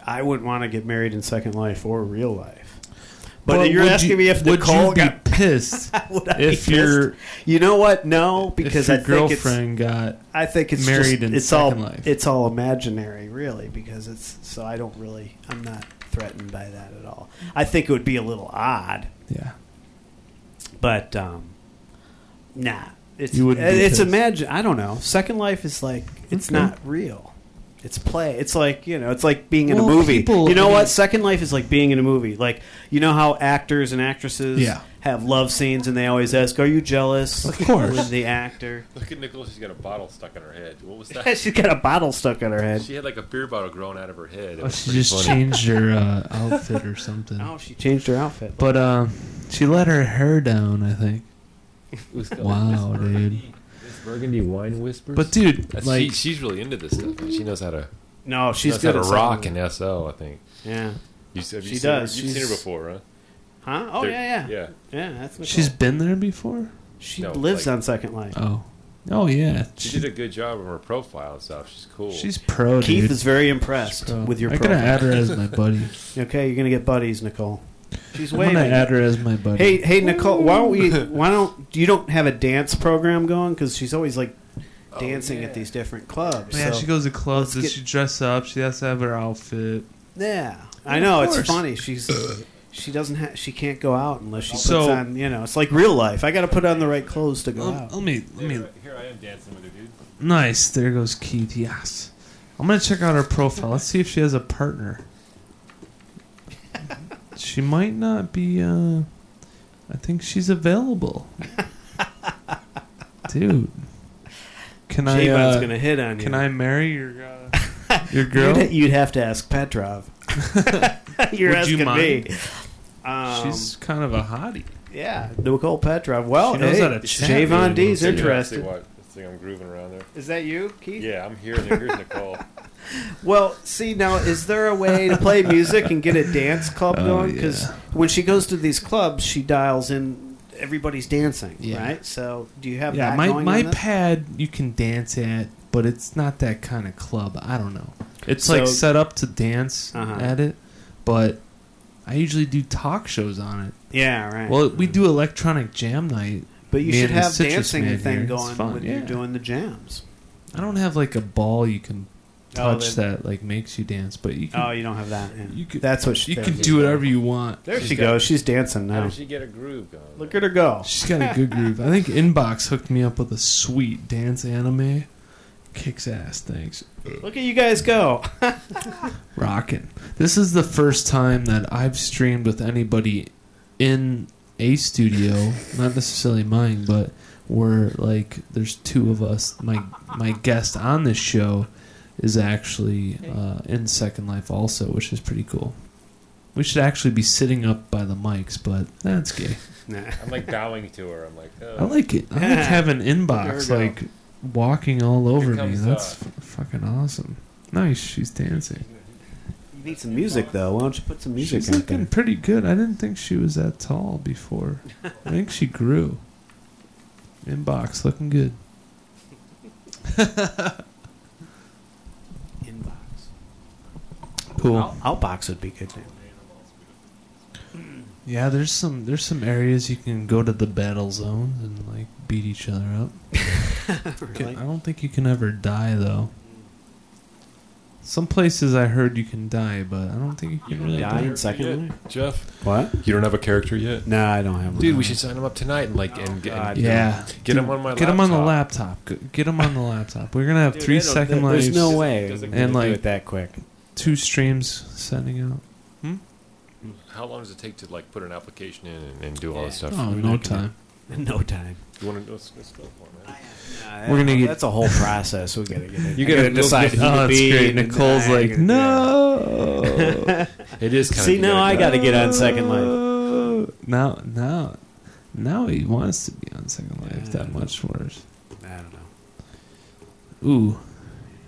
S3: I wouldn't want to get married in Second Life or real life. But
S1: Well,
S3: you're asking
S1: you-
S3: me if Nicole
S1: you
S3: got
S1: pissed if
S3: be
S1: your?
S3: You know what? No, because
S1: if your
S3: I think it's
S1: girlfriend got
S3: I think it's
S1: married
S3: just,
S1: in
S3: it's all
S1: Second Life.
S3: it's all imaginary, really, because it's so I don't really I'm not threatened by that at all. I think it would be a little odd,
S1: yeah.
S3: but um, nah, it's
S1: You wouldn't be
S3: it's
S1: pissed.
S3: imagine. I don't know. Second Life is like it's
S1: Okay.
S3: not real. It's play. It's like you know. It's like being in
S1: Well,
S3: a movie.
S1: people-
S3: you know what? Second Life is like being in a movie. Like you know how actors and actresses
S1: Yeah.
S3: Have love scenes, and they always ask, "Are you jealous?"
S1: Of course.
S3: with the actor.
S2: Look at Nicole. She's got a bottle stuck in her head. What was that?
S3: She's got a bottle stuck on her head.
S2: She had like a beer bottle growing out of her head. It
S1: Oh, she just
S2: funny.
S1: changed her uh, outfit or something.
S3: Oh, she changed her outfit.
S1: But um, she let her hair down. I think.
S2: It was called
S1: Wow,
S2: Miss
S1: dude.
S2: Burgundy- Miss Burgundy wine whispers.
S1: But dude,
S2: That's-
S1: like,
S2: she, she's really into this stuff. Man. She knows how to.
S3: no,
S2: She's
S3: she's
S2: knows
S3: good
S2: how
S3: at
S2: to rock
S3: something.
S2: in SO. I think.
S3: Yeah.
S2: You, have you
S3: She
S2: seen
S3: does.
S2: Her? You've seen her before, huh?
S3: Huh? Oh
S2: They're-
S3: yeah, yeah,
S2: Yeah.
S3: yeah. That's Nicole.
S1: she's been there before.
S3: she
S2: No,
S3: lives
S2: like-
S3: on Second Life.
S1: Oh, oh yeah.
S2: She
S1: She-
S2: did a good job of her profile and stuff. She's cool.
S1: she's pro,
S3: Keith
S1: dude.
S3: is very impressed
S1: Pro.
S3: with your
S1: I'm
S3: profile.
S1: gonna add her as my buddy.
S3: Okay, you're gonna get buddies, Nicole. She's waiting.
S1: I'm gonna add her as my buddy.
S3: Hey, hey, Nicole. Why don't we? Why don't you don't have a dance program going? Because she's always like oh, dancing at these different clubs.
S1: yeah,
S3: so-
S1: she goes to clubs.
S3: let's
S1: Does
S3: get-
S1: she dress up? She has to have her outfit.
S3: Yeah, I know. It's
S1: course.
S3: funny. She's she doesn't ha- she can't go out unless she puts
S1: So-
S3: on. You know, it's like real life. I got to put on the right clothes to go
S1: Let,
S3: out.
S1: let me, let me.
S2: Here I am dancing with her, dude.
S1: Nice. There goes Keith. Yes. I'm gonna check out her profile. Let's see if she has a partner. She might not be. uh I think she's available. Dude, can I?
S3: Javon's
S1: Uh,
S3: gonna hit on you.
S1: can I marry your uh, your girl?
S3: You'd, you'd have to ask Petrov. You're
S1: Would you
S3: asking me.
S1: mind?
S3: Um,
S1: She's kind of a hottie.
S3: yeah, Nicole Petrov. Well,
S1: She knows
S3: hey,
S1: how to chat
S3: Javon
S1: really
S3: D's
S1: well, too.
S3: interested.
S2: See what? This thing I'm grooving around there.
S3: Is that you, Keith?
S2: Yeah, I'm here. And here's Nicole.
S3: Well, see now, is there a way to play music and get a dance club
S1: Oh,
S3: going? Because
S1: yeah.
S3: when she goes to these clubs, she dials in. Everybody's dancing,
S1: Yeah.
S3: right? So, do you have
S1: Yeah,
S3: that
S1: my
S3: going
S1: my
S3: on this?
S1: pad you can dance at, but it's not that kind of club. I don't know. It's
S3: So-
S1: like set up to dance
S3: Uh-huh.
S1: at it, but I usually do talk shows on it.
S3: Yeah, right.
S1: Well, we do electronic jam night,
S3: But you should have dancing thing
S1: here.
S3: Going
S1: fun,
S3: when
S1: yeah.
S3: you're doing the jams.
S1: I don't have like a ball you can
S3: Oh,
S1: touch
S3: then-
S1: that like makes you dance, but you can
S3: Oh, you don't have that. Yeah.
S1: You could-
S3: That's what she,
S1: you can do whatever you want.
S3: There
S2: She's
S3: she goes. She's dancing
S2: How
S3: now.
S2: did she get a groove going?
S3: Look at her go.
S1: She's got a good groove. I think Inbox hooked me up with a sweet dance anime. Kicks ass, thanks.
S3: Look at you guys go.
S1: Rocking. This is the first time that I've streamed with anybody in a studio, not necessarily mine, but where like there's two of us. My my guest on this show is actually uh, in Second Life also, which is pretty cool. We should actually be sitting up by the mics, but that's gay.
S3: Nah.
S2: I'm like bowing to her. I'm like, oh.
S1: I like it. I like having inbox
S3: go.
S1: like walking all over me.
S2: comes,
S1: That's
S2: uh,
S1: f- fucking awesome. Nice, she's dancing.
S3: You need some music though. Why don't you put some music
S1: She's
S3: out
S1: looking
S3: there?
S1: pretty good. I didn't think she was that tall before. I think she grew. Inbox looking good.
S3: Inbox.
S1: Cool.
S3: Out- Outbox would be good. Too.
S1: Yeah, there's some there's some areas you can go to the battle zones and like beat each other up. Can- I don't think you can ever die though. Some places I heard you can die, but I don't think you can really
S3: die
S1: die.
S3: in second
S2: Yet, Jeff,
S3: What?
S2: you don't have a character yet?
S3: Nah, I don't have one.
S2: Dude, we should sign him up tonight and like and, get
S3: God,
S2: and
S1: Yeah,
S2: get him on my
S1: get him on the
S2: laptop.
S1: laptop. G- Get him on the laptop. We're gonna have
S3: Dude,
S1: three
S3: they don't-
S1: second
S3: there-
S1: lives.
S3: There's no way
S2: Doesn't-
S3: we
S1: and,
S3: can
S1: like-
S3: do it that quick.
S1: two streams sending out. Hmm?
S2: How long does it take to like put an application in and, and do all this stuff?
S1: Oh, no
S3: not gonna-
S1: time.
S3: In no time.
S2: You want to let's, let's go for it, man.
S1: We're gonna get-
S3: That's a whole process. We gotta get it.
S2: You gotta-
S3: gotta decide who to
S1: that's
S3: be.
S1: great.
S3: and
S1: Nicole's
S3: I
S1: like,
S3: gotta
S1: no.
S2: It is kind
S3: See,
S2: of.
S3: now I gotta get on Second Life.
S1: Life. Now, now, now he wants to be on Second Life.
S3: Yeah.
S1: That much worse.
S3: it. I don't know.
S1: Ooh,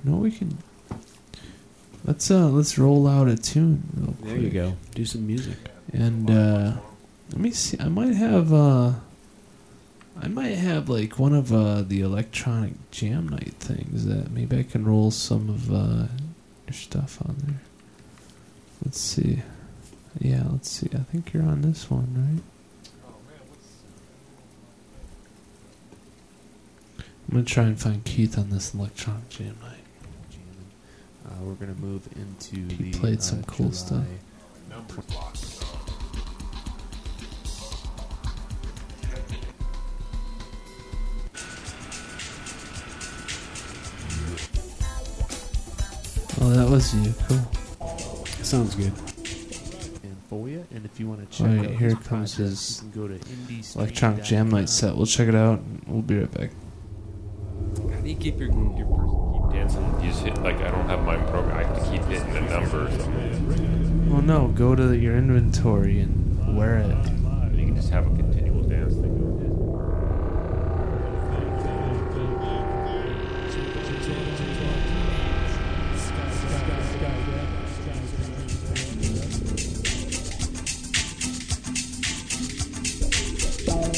S1: you know we can. Let's uh, let's roll out a tune real quick.
S3: There you go. Do some music.
S1: And uh, let me see. I might have uh, I might have like one of uh, the electronic jam night things that maybe I can roll some of uh, your stuff on there. Let's see. Yeah, let's see. I think you're on this one, right? I'm gonna try and find Keith on this electronic jam night.
S5: Uh, we're gonna move into
S1: He
S5: the.
S1: played
S5: uh,
S1: some cool
S5: July-
S1: stuff. Oh, that was you. Cool.
S3: Sounds good.
S5: And for you, and if you want to check
S1: Alright,
S5: out
S1: here comes
S5: project,
S1: his
S5: go to
S1: Electronic Jam Night set. We'll check it out. and We'll be right back.
S2: How do you keep your your person keep dancing? You just hit like I don't have my program. I have to keep hitting the numbers.
S1: Oh no, go to your inventory and wear it.
S2: You can just have a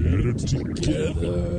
S6: Trying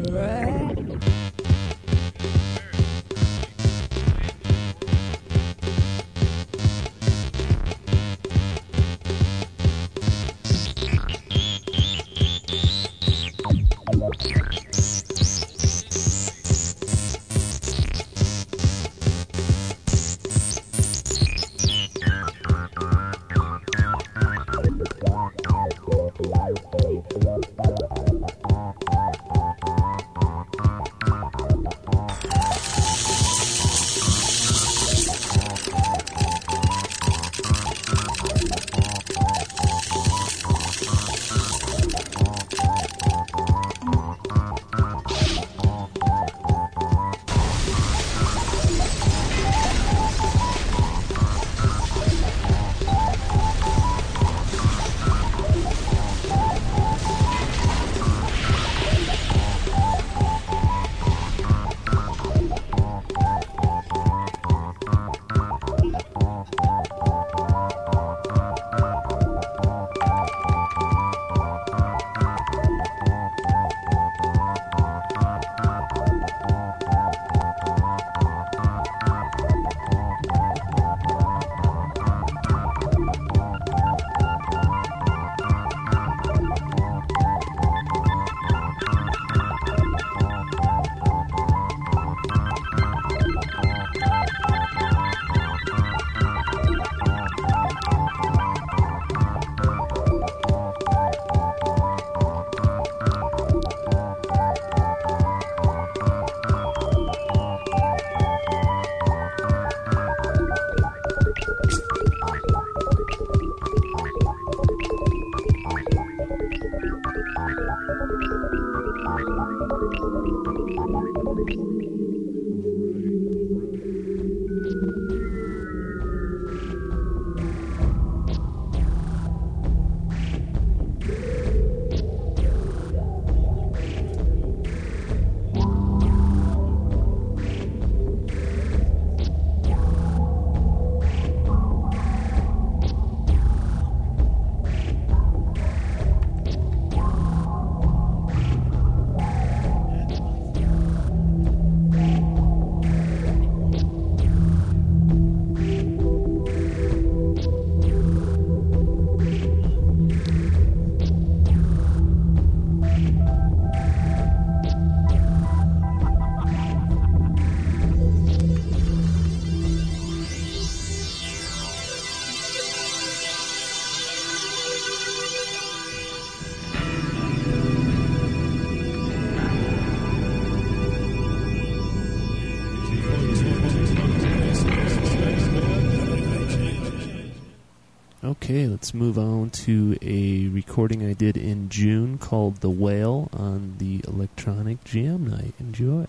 S1: let's move on to a recording I did in June called The Whale on the Electronic Jam Night. Enjoy.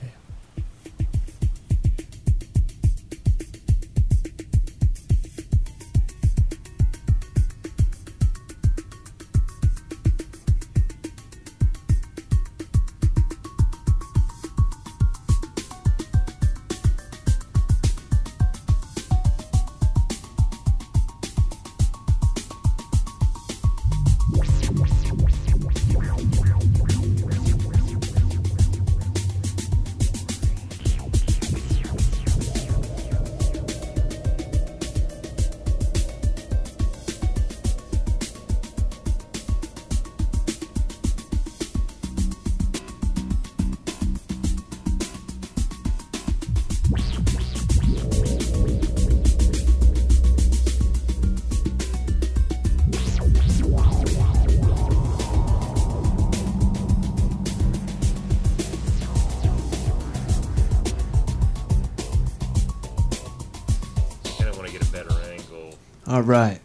S1: All right.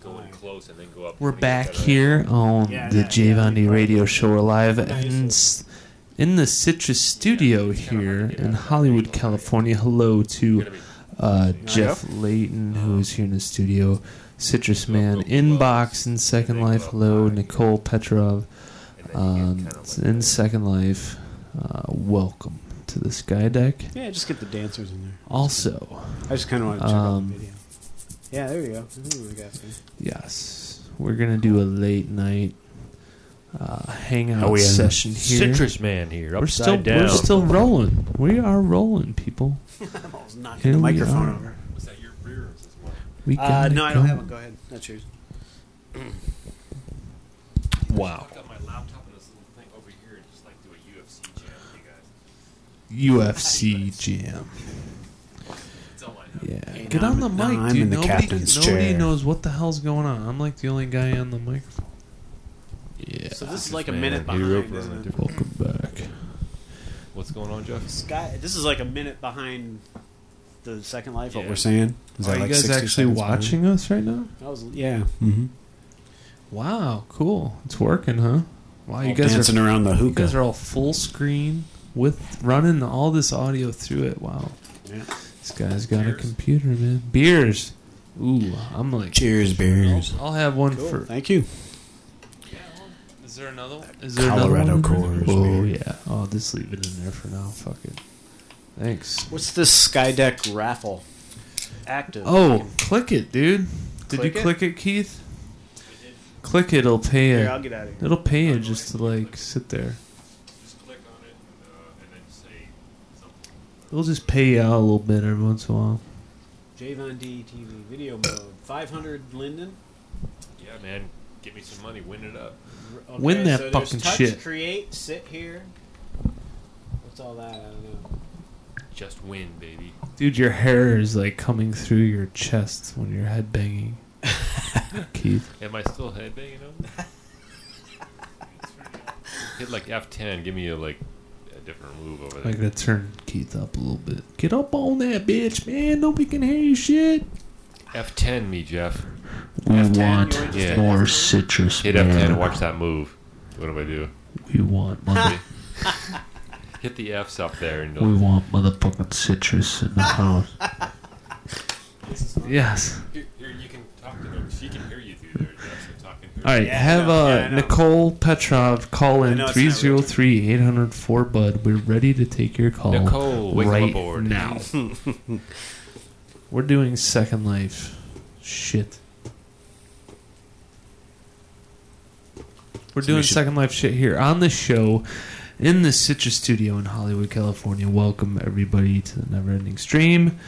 S2: go in close, and then go up.
S1: We're
S2: and get a
S1: back here on
S3: Yeah,
S1: the
S3: yeah,
S1: J
S3: yeah,
S1: Von
S3: yeah.
S1: Radio Show. We're live
S3: Nice.
S1: in, s- in the Citrus Studio here in Hollywood, California. Hello to uh, Jeff Layton, who is here in the studio. Citrus Man, Inbox in Second Life. Hello, Nicole Petrov
S2: and then you
S1: um,
S2: get kind of like
S1: in Second Life. Uh, welcome to the Sky Deck.
S3: Yeah, just get the dancers in there.
S1: Also,
S3: I just kind of want to check out
S1: Um,
S3: the video. Yeah, there you go. Ooh, I got you.
S1: yes, we're gonna do a late night uh, hangout
S3: Oh, yeah.
S1: session here.
S2: Citrus Man here,
S1: We're still
S2: down.
S1: we're still rolling. We are rolling, people.
S3: I'm almost knocking
S1: Here
S3: the
S1: we
S3: microphone
S1: are.
S3: over.
S2: Was that your beer? Or is this mine?
S1: We
S3: Uh,
S1: got
S3: no, I don't have one. Go ahead. That's yours.
S1: Wow.
S2: I've got my laptop and this little thing over here, and just like do a UFC jam with you guys.
S1: UFC jam.
S2: It's all I have.
S1: Yeah,
S3: Hey,
S1: get on
S3: I'm-
S1: the
S3: now
S1: mic,
S3: I'm
S1: dude.
S3: in the
S1: nobody
S3: captain's
S1: nobody
S3: chair.
S1: knows what the hell's going on. I'm like the only guy on the microphone. Yeah.
S3: So this is like a
S2: Man,
S3: minute behind.
S2: Roper
S3: isn't it?
S1: Welcome back.
S2: What's going on, Jeff?
S3: Sky, this is like a minute behind the Second Life. What
S2: Yeah.
S3: we're saying is
S1: Are
S3: that
S1: you
S3: like
S1: guys
S3: 60
S1: actually
S3: seconds
S1: watching us right now?
S3: behind? That was yeah. Mm-hmm.
S1: Wow, cool. It's working, huh? Wow, you guys
S3: dancing
S1: are
S3: around the
S1: you
S3: hookah.
S1: guys are all full screen with running all this audio through it. Wow.
S3: Yeah.
S1: This guy's got a computer, man. Beers. Ooh, I'm like
S3: Cheers, beers.
S1: I'll have one
S3: Cool.
S1: for
S3: Thank you.
S1: Is there another one? Is there
S3: Colorado
S1: another one?
S3: Coors
S1: Oh
S3: beer.
S1: yeah. Oh, just leave it in there for now. Fuck it. Thanks.
S3: What's this Skydeck raffle? Active.
S1: Oh, click it, dude. Did
S3: Click
S1: you
S3: it?
S1: click it, Keith? Click it. It'll pay
S3: Here,
S1: you.
S3: I'll get out of here.
S1: It'll pay you just to like sit there.
S2: Just click on it and, uh, and then say something.
S1: It'll just pay you out a little bit every once in a while.
S3: JVonD TV video mode. 500 Linden.
S2: Yeah, man, give me some money, win it up.
S3: Okay,
S1: Win that
S3: so there's
S1: fucking
S3: touch,
S1: shit.
S3: Create, sit here. What's all that? I don't know.
S2: Just win, baby.
S1: Dude, your hair is like coming through your chest when you're headbanging. Keith.
S2: Am I still headbanging them? Hit like F10. Give me a like a different move over there.
S1: I gotta turn Keith up a little bit. Get up on that bitch, man. Nobody can hear you shit.
S2: F10 me, Jeff.
S1: We
S3: F10,
S1: want
S2: Yeah.
S1: more citrus.
S2: Hit
S1: man.
S2: F10 and watch that move. What do I do?
S1: We want mother-
S2: Hit the F's up there and
S1: we want motherfucking citrus in the house. yes.
S2: Here, here, you can talk to them. She can hear you through there, Jeff. So talking to her.
S1: All right,
S3: Yeah, I
S1: have
S3: know.
S1: uh,
S3: Yeah, I know.
S1: Nicole Petrov call
S3: I
S1: in
S3: know it's not real.
S1: 303 804 Bud. We're ready to take your call.
S2: Nicole, wake 'em
S1: right
S2: aboard.
S1: now. We're doing Second Life shit. We're
S3: So
S1: doing
S3: we should-
S1: Second Life shit here on the show in the Citrus Studio in Hollywood, California. Welcome everybody to the Never Ending Stream.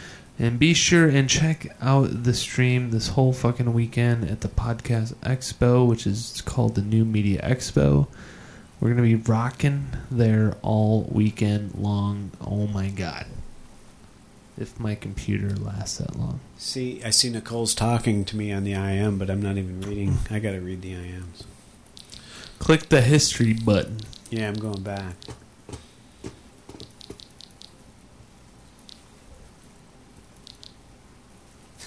S1: And be sure and check out the stream this whole fucking weekend at the Podcast Expo, which is called the New Media Expo. We're going to be rocking there all weekend long. Oh my god. If my computer lasts that long.
S3: See, I see Nicole's talking to me on the IM, but I'm not even reading. I got to read the IMs.
S1: Click the history button.
S3: Yeah, I'm going back.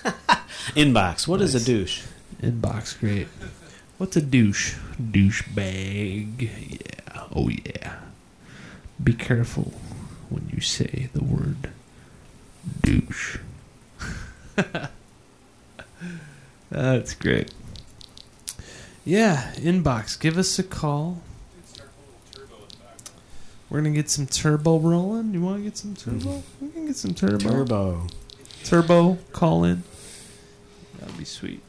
S3: Inbox. What is a douche?
S5: Inbox, great. What's a douche? Douche bag. Yeah. Oh yeah. Be careful when you say the word douche. That's great. Yeah, inbox. Give us a call. We're gonna get some turbo rolling. You want to get some turbo? We can get some turbo.
S3: Turbo.
S5: Turbo, call in. That'd be sweet.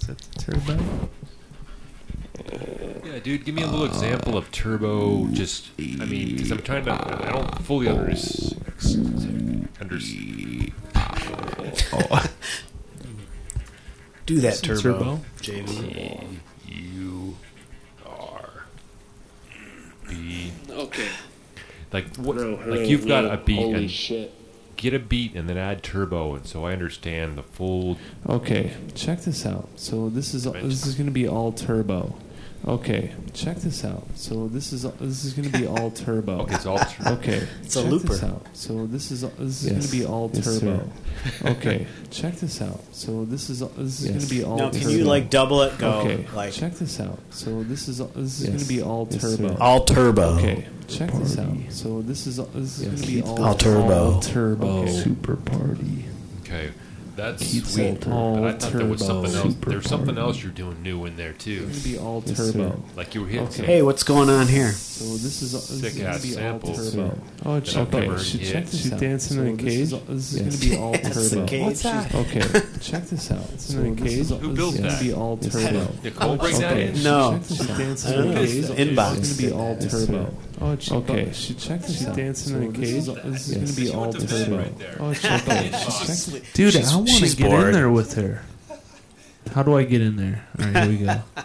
S5: Is that the turbo?
S2: Yeah, dude, give me a little example of turbo. Just, I mean, because I'm trying to, I don't fully understand. understand.
S3: Do that
S5: Some
S3: turbo.
S5: turbo.
S3: JV.
S2: U R B.
S1: Okay.
S2: Like what?
S7: No,
S2: like you've got
S7: no.
S2: a beat
S7: Holy
S2: and
S7: shit.
S2: Get a beat and then add turbo, and so I understand the full.
S5: Okay, check this out. So this is this is going to be all turbo. Okay, check this out. So this is this is going to be all turbo.
S2: Okay, it's all turbo.
S5: Okay,
S3: It's a
S5: check
S3: looper.
S5: This out. So this is this is
S8: Yes.
S5: going to be all
S8: Yes,
S5: turbo. okay, check this out. So this is this is
S8: Yes.
S5: going to be all. Turbo.
S3: No, can
S5: turbo.
S3: you like double it? Go
S5: Okay,
S3: like
S5: check this out. So this is this is
S8: Yes.
S5: going to be all
S8: Yes,
S5: turbo.
S8: sir.
S3: all turbo.
S5: Okay, check this out. So this is this is
S8: Yes.
S5: going to be all,
S3: All turbo.
S5: all turbo.
S2: Okay.
S8: Super party.
S2: Okay, that's
S8: Keep
S2: sweet.
S8: Salter.
S2: But I thought there was
S5: All
S2: something
S5: turbo.
S2: else.
S8: Super
S2: There's something
S8: party.
S2: else you're doing new in there too.
S5: It's going to be all
S8: Yes,
S5: turbo.
S8: sir.
S2: Like you were hitting.
S5: Okay.
S3: Hey, what's going on here?
S5: So this is this is
S2: Sick
S5: going
S2: ass
S5: to be
S2: samples.
S5: all turbo. Oh, check
S2: I've
S5: okay.
S2: heard
S5: She
S2: yet.
S5: check this
S8: She's
S5: out.
S8: dancing in a
S5: So this is-
S8: cage?
S5: This is,
S8: Yes.
S5: going to be all
S3: That's the
S5: turbo.
S3: cage.
S5: What's that? Okay, check this out.
S8: So
S5: in a
S8: this
S5: cage.
S8: is-
S2: Who built
S5: This is going
S2: that?
S5: to be all turbo.
S2: Nicole bring that
S5: Okay,
S2: in?
S3: No.
S8: She's dancing
S5: So
S3: in a
S5: this
S3: cage.
S5: is-
S3: Inbox.
S5: This is going to be all turbo.
S8: Sir.
S5: Oh, she, okay. She checked this
S8: She's
S5: out.
S8: dancing in a
S5: So this
S8: cage?
S5: is- This is
S8: Yes.
S5: going to be
S2: She
S5: all
S2: went to bed
S5: turbo.
S2: right there.
S5: Oh, she, okay. She checked- Dude,
S3: she's-
S5: I want to get
S3: bored.
S5: in there with her. How do I get in there? All right, here we go.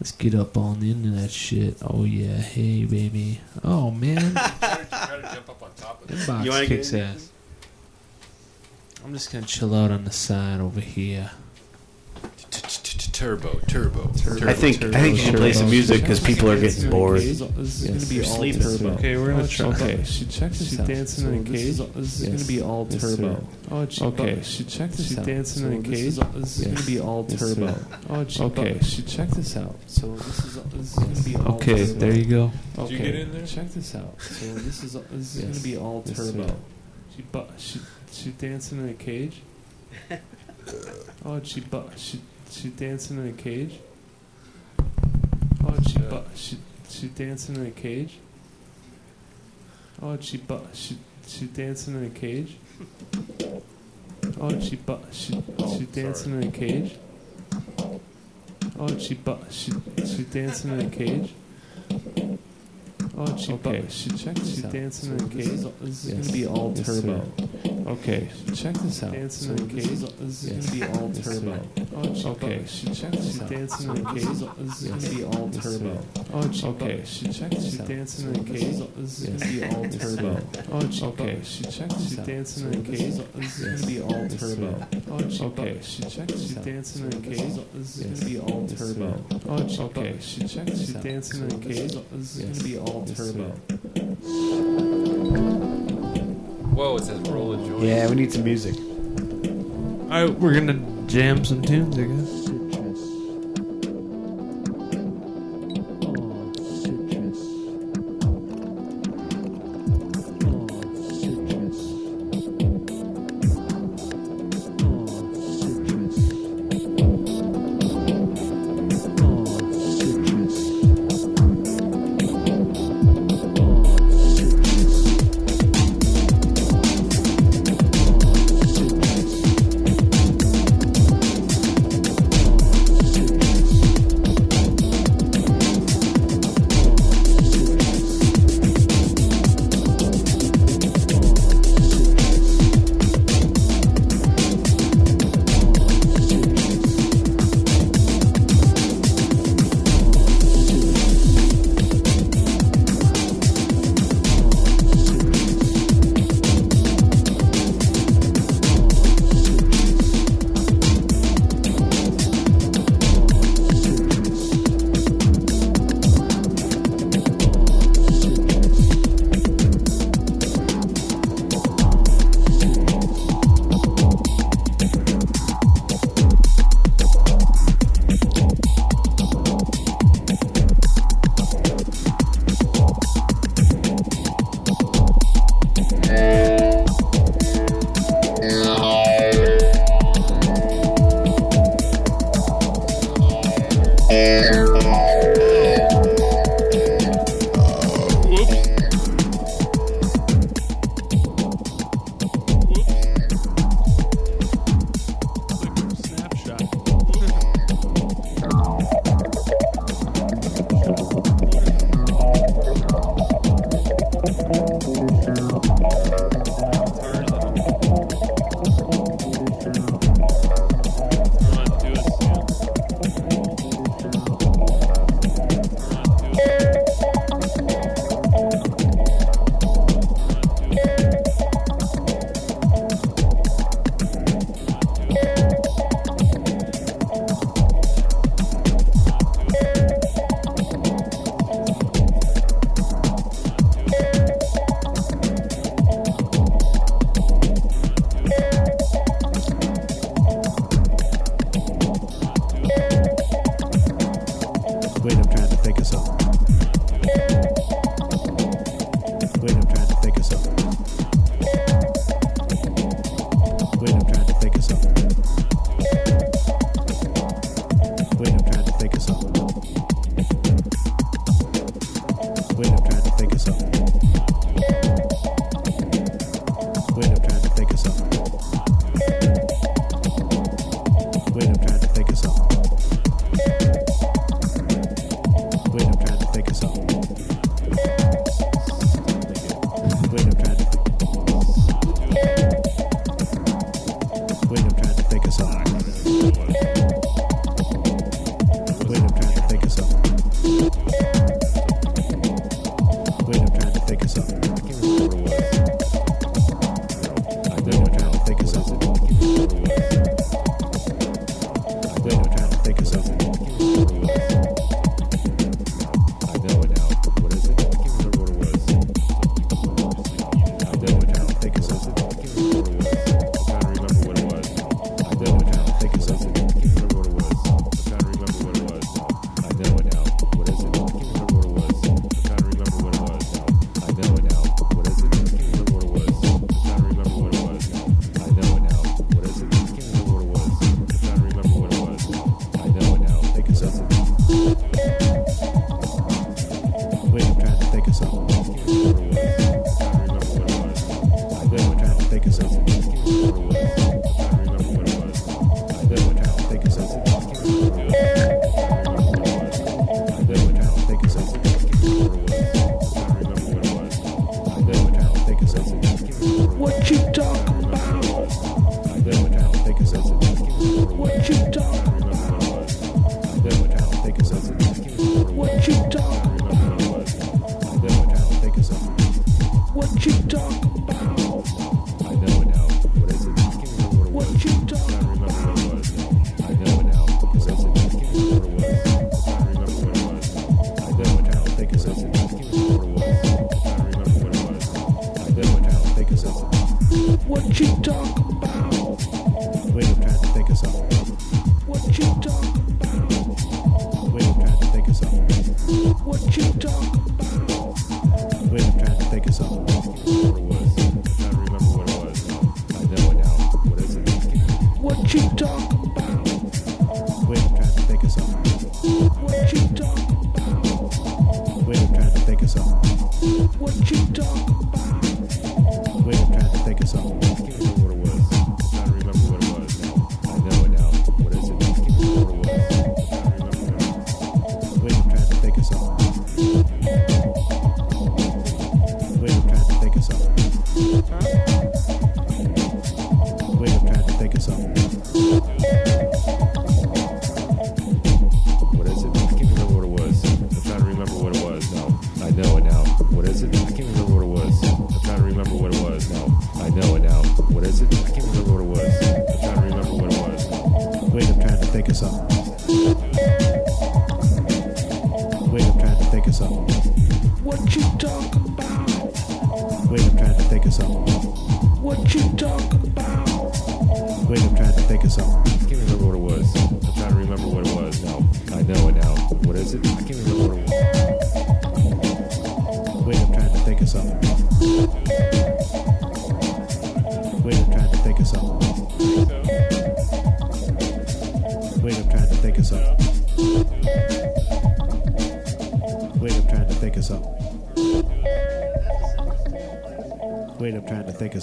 S5: Let's get up on into that shit. Oh yeah, hey baby. Oh man, Mbox
S3: You wanna
S5: kicks
S3: get in?
S5: ass. I'm just gonna chill out on the side over here.
S2: Turbo, turbo, turbo.
S3: I think I think you should play some music because people are getting bored.
S5: This is
S8: Yes.
S5: gonna be
S3: They're
S5: all
S3: sleeping.
S5: turbo.
S8: Okay,
S5: we're
S8: gonna try.
S5: Okay, oh, she checked this
S8: She's
S5: out.
S8: dancing in a cage?
S5: This is
S8: Yes.
S5: gonna be all
S8: Yes,
S5: turbo.
S8: sir.
S5: Oh, she, okay. She checked this
S8: She's
S5: out.
S8: dancing
S5: So
S8: in a cage?
S5: is- This is
S8: Yes.
S5: gonna be all
S8: Yes,
S5: turbo.
S8: sir.
S5: Oh, she, okay. She checked this out. So this is is gonna be all
S8: Okay,
S5: turbo.
S8: there you
S5: go.
S2: Did
S5: Okay.
S2: you get in there?
S5: Check this out. So this is this is gonna be all turbo. She bu- she she dancing in a cage. oh, she bu- she she dancing in a cage. Oh, she bu- she she dancing in a cage. Oh, she bu- she she dancing in a cage. Oh, she bu- she she oh, dancing in a cage. Oh, she bu- she she dancing in a cage. Oh, she okay. She check this
S8: She dancing
S5: So
S8: in
S5: is-
S8: cage?
S5: This is
S8: Yes.
S5: going to be all
S8: Yes,
S5: turbo.
S8: sir.
S5: Okay, check this out.
S8: Dancing
S5: so
S8: in cage?
S5: is, this is
S8: Yes.
S5: going to be all turbo. Oh, she, okay, she check this out.
S8: dancing in a
S5: this
S8: cage?
S5: this is going to be all turbo. Oh, she, okay, she check this out.
S8: dancing in a
S5: this
S8: cage?
S5: this is going to be all turbo. Oh, she, okay, she check this out.
S8: dancing in a
S5: this
S8: cage?
S5: this is going to be all turbo. Oh, she, okay, she check this out.
S8: dancing in a
S5: this
S8: cage?
S5: this is going to be all turbo. Oh, okay, she check this out.
S8: dancing in a
S5: this
S8: cage?
S5: this is going to be all
S8: Yes,
S5: turbo.
S2: Whoa, it says roll a joint.
S3: Yeah, we need some music.
S5: All right, we're gonna jam some tunes, I guess.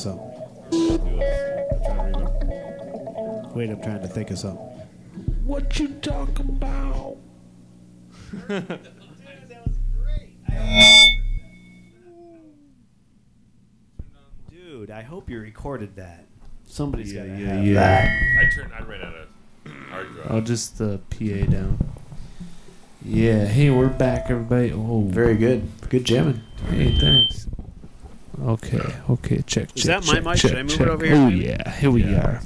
S3: something. Wait, I'm trying to think of something. What you talk about?
S9: Dude, I hope you recorded that. Somebody's
S1: yeah,
S9: got to
S1: yeah,
S9: have
S1: yeah.
S9: that.
S2: I turned. I ran out of hard drive.
S1: I'll just uh, the PA down. Yeah. Hey, we're back, everybody. Oh,
S9: very good. Good jamming.
S1: Hey, thanks. Okay, okay, check, check.
S3: Is that
S1: check, my
S3: mic?
S1: Check,
S3: Should I move
S1: check.
S3: it over here?
S1: Oh, yeah, here we
S2: yeah,
S1: are.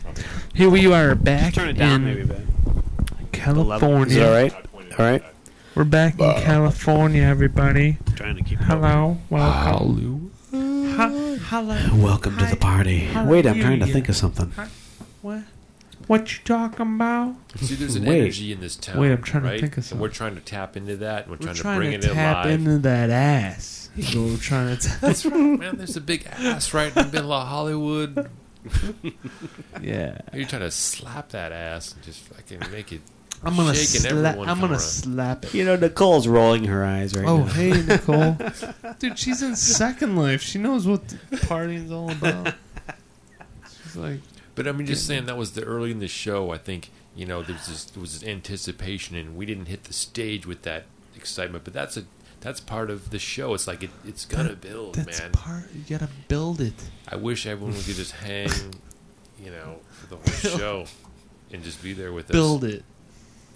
S1: Here we are back
S3: turn it down maybe
S1: California.
S9: Is all right? All right.
S1: We're back Bye. in California, everybody.
S3: Trying to keep
S1: Hello, welcome. Hello. Ha- hello.
S9: Welcome Hi. to the party. How Wait, I'm trying to you? think of something.
S1: What? What you talking about?
S2: See, there's an
S9: Wait.
S2: energy in this town.
S1: Wait, I'm trying
S2: right?
S1: to think of something.
S2: And we're trying to tap into that. And we're,
S1: we're
S2: trying,
S1: trying
S2: to bring
S1: to
S2: it
S1: tap into that ass. Little Chinatown.
S2: That's right, man. There's a big ass right in the middle of Hollywood.
S1: yeah.
S2: You're trying to slap that ass and just fucking make it.
S1: I'm gonna slap. I'm gonna
S2: around.
S1: slap it.
S9: You know, Nicole's rolling her eyes right
S1: oh,
S9: now.
S1: Oh, hey, Nicole, dude, she's in Second Life. She knows what partying's all about. She's like,
S2: but I mean, just saying that was the early in the show. I think you know there was this, there was this anticipation, and we didn't hit the stage with that excitement. But that's a that's part of the show. It's like it, it's gonna
S1: That-
S2: build,
S1: that's
S2: man.
S1: part. You gotta build it.
S2: I wish everyone could just hang, you know, for the whole show, and just be there with us.
S1: Build it.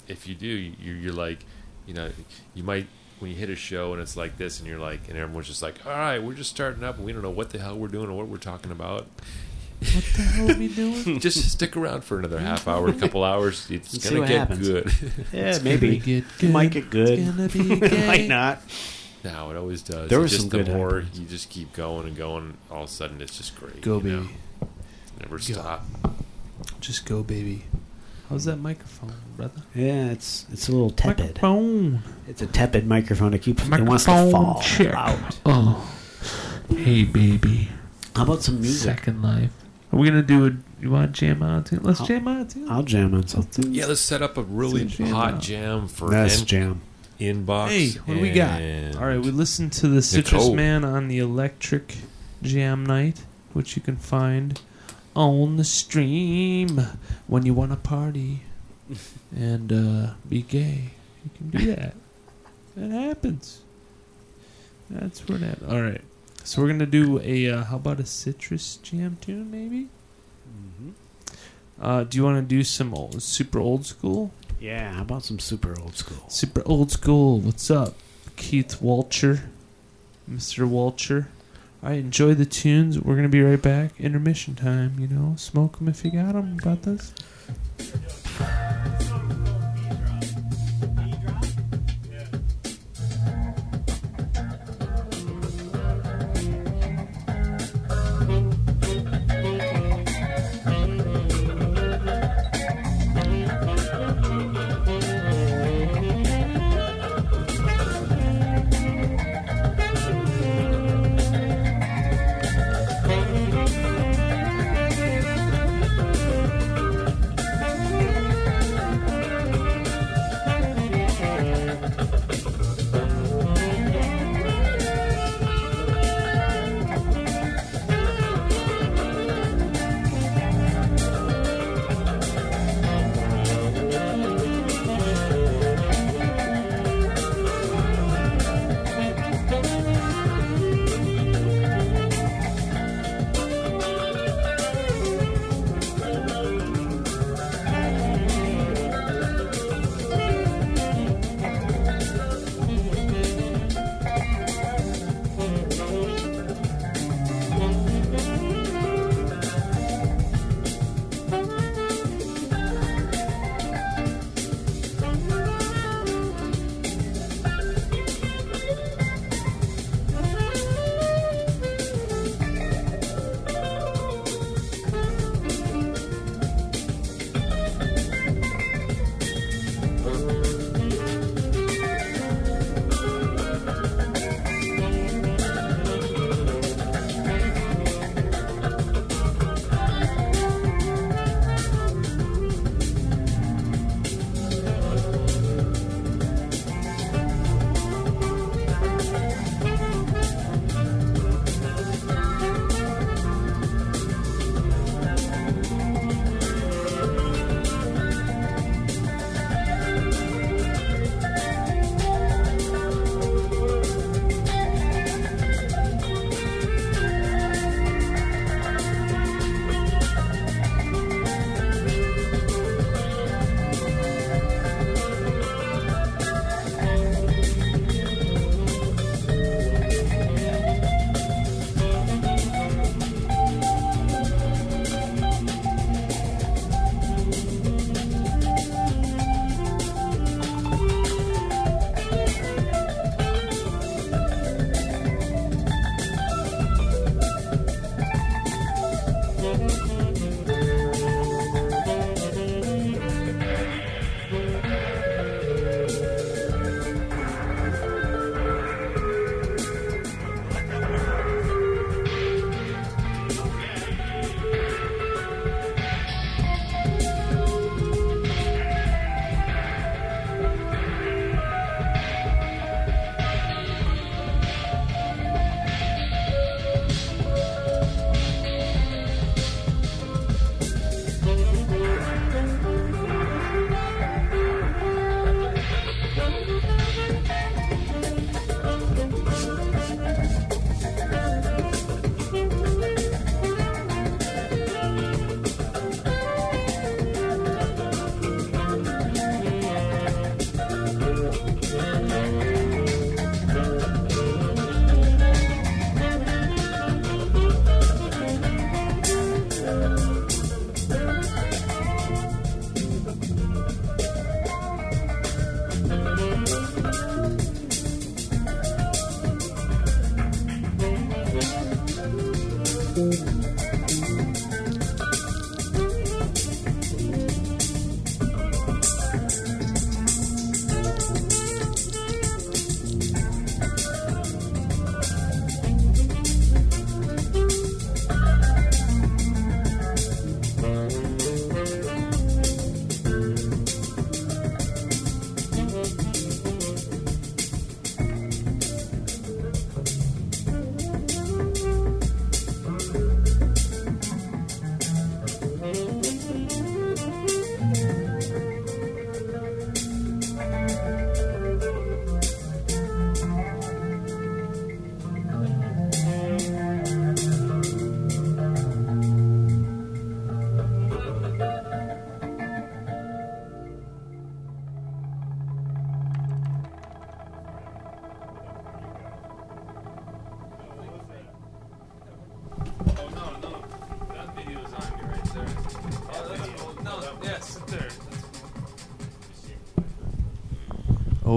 S2: If you do, you, you're like, you know, you might when you hit a show and it's like this, and you're like, and everyone's just like, all right, we're just starting up, and we don't know what the hell we're doing or what we're talking about.
S1: What the hell are we doing?
S2: just stick around for another half hour, a couple hours. It's
S3: see
S2: gonna
S3: what
S2: get
S3: happens.
S2: good.
S3: Yeah, maybe.
S1: gonna get
S3: It might get good.
S1: It's gonna be gay.
S3: might not.
S2: No, it always does.
S3: There
S2: It
S3: was
S2: just
S3: some
S2: the
S3: good
S2: more
S3: happens.
S2: you just keep going and going, all of a sudden it's just great.
S1: Go,
S2: you know?
S1: baby.
S2: Never stop.
S1: Just go, baby. How's that microphone, brother?
S3: Yeah, it's it's a little tepid.
S1: Microphone.
S3: It's a tepid microphone. It keeps it wants to
S1: Microphone
S3: fall
S1: check.
S3: out.
S1: Oh, hey, baby.
S3: How about some music?
S1: Second life. Are we gonna do it? You want to jam out? Too? Let's
S3: I'll-
S1: jam out too.
S3: I'll jam on something.
S2: Yeah, let's set up a really
S1: jam
S2: hot
S1: out.
S2: jam for
S3: That's
S2: in-
S3: jam.
S2: inbox.
S1: Hey, what do we got? All right, we listened to the Citrus
S2: Nicole.
S1: Man on the Electric Jam Night, which you can find on the stream when you want to party and uh, be gay. You can do that. that happens. That's where that. All right, so we're gonna do a. Uh, how about a Citrus Jam tune, maybe? Uh, do you want to do some old, super old school?
S3: Yeah, how about some super old school?
S1: Super old school. What's up? Keith Walcher. Mr. Walcher. All right, enjoy the tunes. We're going to be right back. Intermission time, you know. Smoke them if you got them. Got this?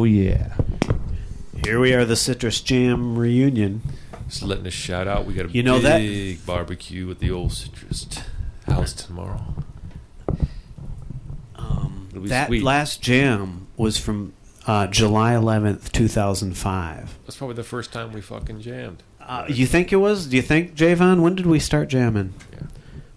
S1: Oh yeah.
S3: Here we are, the Citrus Jam reunion.
S2: Just letting a shout out. We got a
S3: You know that-
S2: big barbecue at the old Citrus house tomorrow.
S3: Um, that
S2: sweet.
S3: last jam was from uh, July 11th, 2005.
S2: That's probably the first time we fucking jammed.
S3: Uh, you think it was? Do you think, Javon? When did we start jamming?
S2: Yeah.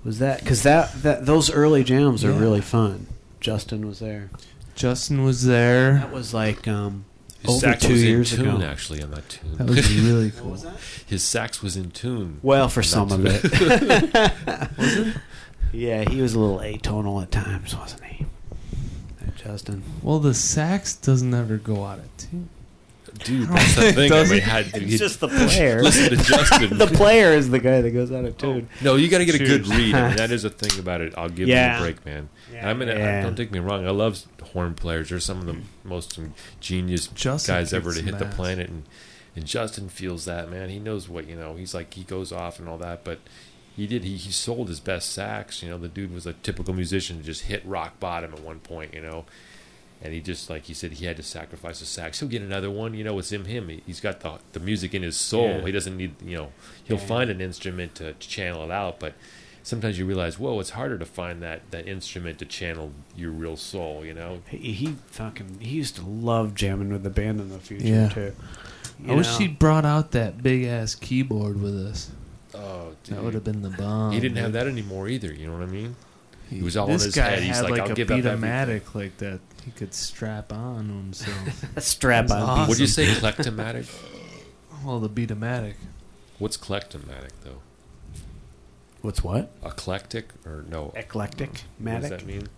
S3: Was that because that, that those early jams are
S1: Yeah.
S3: really fun? Justin was there.
S1: Justin was there.
S3: That was like um,
S2: His
S3: over
S2: sax
S3: two
S2: was
S3: years
S2: in tune,
S3: ago.
S2: actually, on that tune.
S1: That was really cool.
S2: His sax was in tune.
S3: Well, for
S2: on that
S3: some of
S2: tune.
S3: it. Yeah, he was a little atonal at times, wasn't he? That Justin.
S1: Well, the sax doesn't ever go out of tune.
S2: Dude, that's the thing. I
S1: Does
S2: mean,
S1: it?
S2: had to
S3: It's just the player.
S2: listen to Justin.
S3: the player is the guy that goes out of oh, tune.
S2: No, you got to get a good read. I mean, that is a thing about it. I'll give
S3: Yeah.
S2: you a break, man.
S3: Yeah.
S2: I mean, I-
S3: Yeah.
S2: don't take me wrong. I love horn players. They're some of the most genius
S1: Justin
S2: guys ever to hit
S1: some
S2: the planet, and and Justin feels that man. He knows what you know. He's like he goes off and all that, but he did. He he sold his best sax. You know, the dude was a typical musician. Just hit rock bottom at one point. You know. And he just like he said, he had to sacrifice the sax. He'll get another one. You know, it's in him. He- He's got the the music in his soul.
S3: Yeah.
S2: He doesn't need. You know, he'll
S3: Yeah.
S2: find an instrument to, to channel it out, but sometimes you realize, whoa, it's harder to find that, that instrument to channel your real soul, you know?
S3: He, he fucking he used to love jamming with the band in the future
S1: Yeah.
S3: too.
S1: I
S3: You
S1: wish
S3: know?
S1: he brought out that big ass keyboard with us.
S2: Oh,
S1: That would have been the bomb.
S2: He didn't have that anymore either, you know what I mean?
S1: He,
S2: was all in
S1: this
S2: his
S1: guy
S2: head. He's
S1: had
S2: like,
S1: like,
S2: "I'll
S1: a
S2: give up
S1: Beatomatic like that he could strap on himself.
S3: strap on.
S1: awesome.
S2: Would you say klectomatic?
S1: well, the Beatomatic.
S2: What's klectomatic, though?
S3: What's what?
S2: Eclectic? Or no?
S3: Eclectic
S2: What does that mean?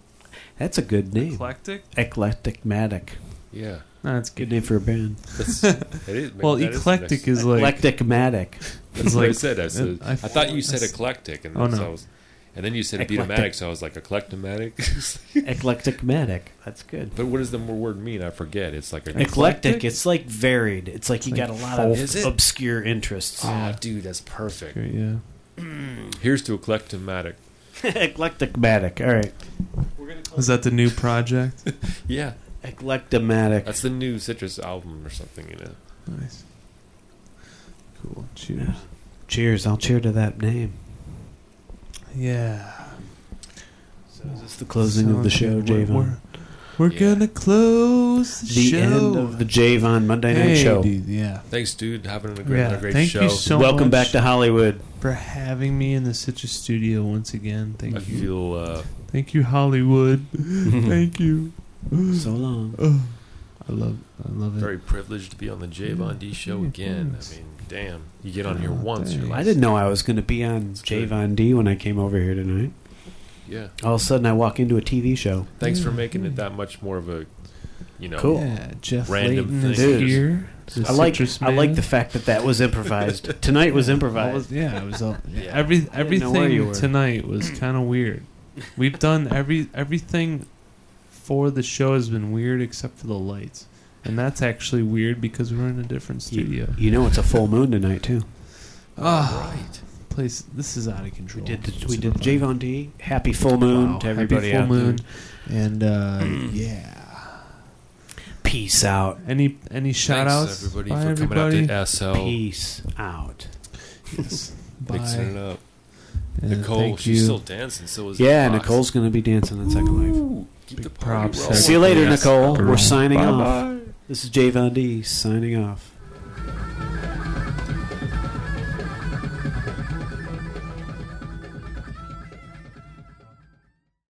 S3: That's a good name.
S1: Eclectic?
S3: Eclectic matic.
S2: Yeah.
S1: No, that's
S3: Good
S1: good.
S3: name for a band.
S2: That's, it is,
S1: Well,
S2: that is
S1: eclectic
S2: nice.
S1: is like
S3: Eclectic matic.
S2: That's
S1: it's
S2: what I said. I, said,
S1: I-
S2: I, thought you said eclectic, and,
S1: Oh,
S2: so
S1: no.
S2: I was, and then you said
S3: Eclectic.
S2: beatomatic, so I was like eclectomatic.
S3: Eclectic matic. That's good.
S2: but what does the word mean? I forget. It's like a
S3: Eclectic.
S1: Eclectic?
S3: It's like varied. It's like you
S1: Like
S3: got a lot of
S2: Is it?
S3: obscure interests.
S2: Oh, dude, that's perfect.
S1: yeah.
S2: Here's to eclectomatic.
S3: Eclectic matic. All right.
S1: Is that the new project?
S2: Yeah,
S3: Eclectomatic.
S2: that's the new Citrus album or something, you know.
S1: nice. Cool. Cheers.
S3: Cheers. I'll cheer to that name.
S1: Yeah.
S3: So is this the closing of the show,
S1: good. We're,
S3: Javon?
S1: we're
S2: Yeah.
S1: gonna close the,
S3: The
S1: show.
S3: end of the Javon Monday Night
S1: hey,
S3: Show.
S1: dude, yeah.
S2: Thanks, dude. Having a great,
S1: Yeah,
S2: a great
S1: thank
S2: show.
S1: you so
S3: Welcome
S1: much
S3: back to Hollywood.
S1: for having me in the Citrus studio once again. Thank
S2: I
S1: you.
S2: feel uh,
S1: Thank you, Hollywood. Thank you.
S3: So long.
S1: Oh, I love, I love it.
S2: very privileged to be on the JVonD show
S1: Yeah,
S2: again.
S1: thanks.
S2: I mean, damn, you get on here
S1: Oh,
S2: once, you're like,
S3: I didn't know I was going to be on
S2: It's
S3: J
S2: good.
S3: Von D when I came over here tonight.
S2: yeah.
S3: All of a sudden, I walk into a TV show.
S2: Thanks for making it that much more of a, you know,
S3: Cool.
S1: Yeah, Jeff
S2: Random
S1: Layton is
S3: things.
S1: here.
S3: I like
S1: Citrus
S3: I like the fact that that was improvised. Tonight was improvised.
S1: was- yeah, it was all,
S2: Yeah.
S1: every
S3: didn't know where you
S1: everything
S3: were.
S1: tonight was kind of weird. We've done every everything for the show has been weird except for the lights, and that's actually weird because we're in a different studio.
S3: You, you know it's a full moon tonight too.
S1: Ah,
S2: right.
S1: place this is out of control.
S3: We did the, we did
S1: fun.
S3: J Von D. Happy full moon
S1: Wow,
S3: to
S1: happy
S3: everybody
S1: full
S3: out
S1: moon,
S3: there.
S1: and uh, yeah.
S3: Peace out.
S1: Any any shout outs?
S2: Thanks, everybody,
S1: Bye,
S2: for
S1: everybody.
S2: coming out to SL.
S3: Peace out.
S1: Yes. Bye.
S2: Mixing it up.
S1: And
S2: Nicole,
S1: thank
S2: she's
S1: you.
S2: still dancing. So is
S3: Yeah, Nicole's going to be dancing on Second Life.
S2: Ooh, keep
S1: Big
S2: the
S1: props
S2: party
S1: to
S2: rolling.
S3: See you later,
S2: Yes.
S3: Nicole. We're
S1: Bye-bye.
S3: signing off. This is JVonD signing off.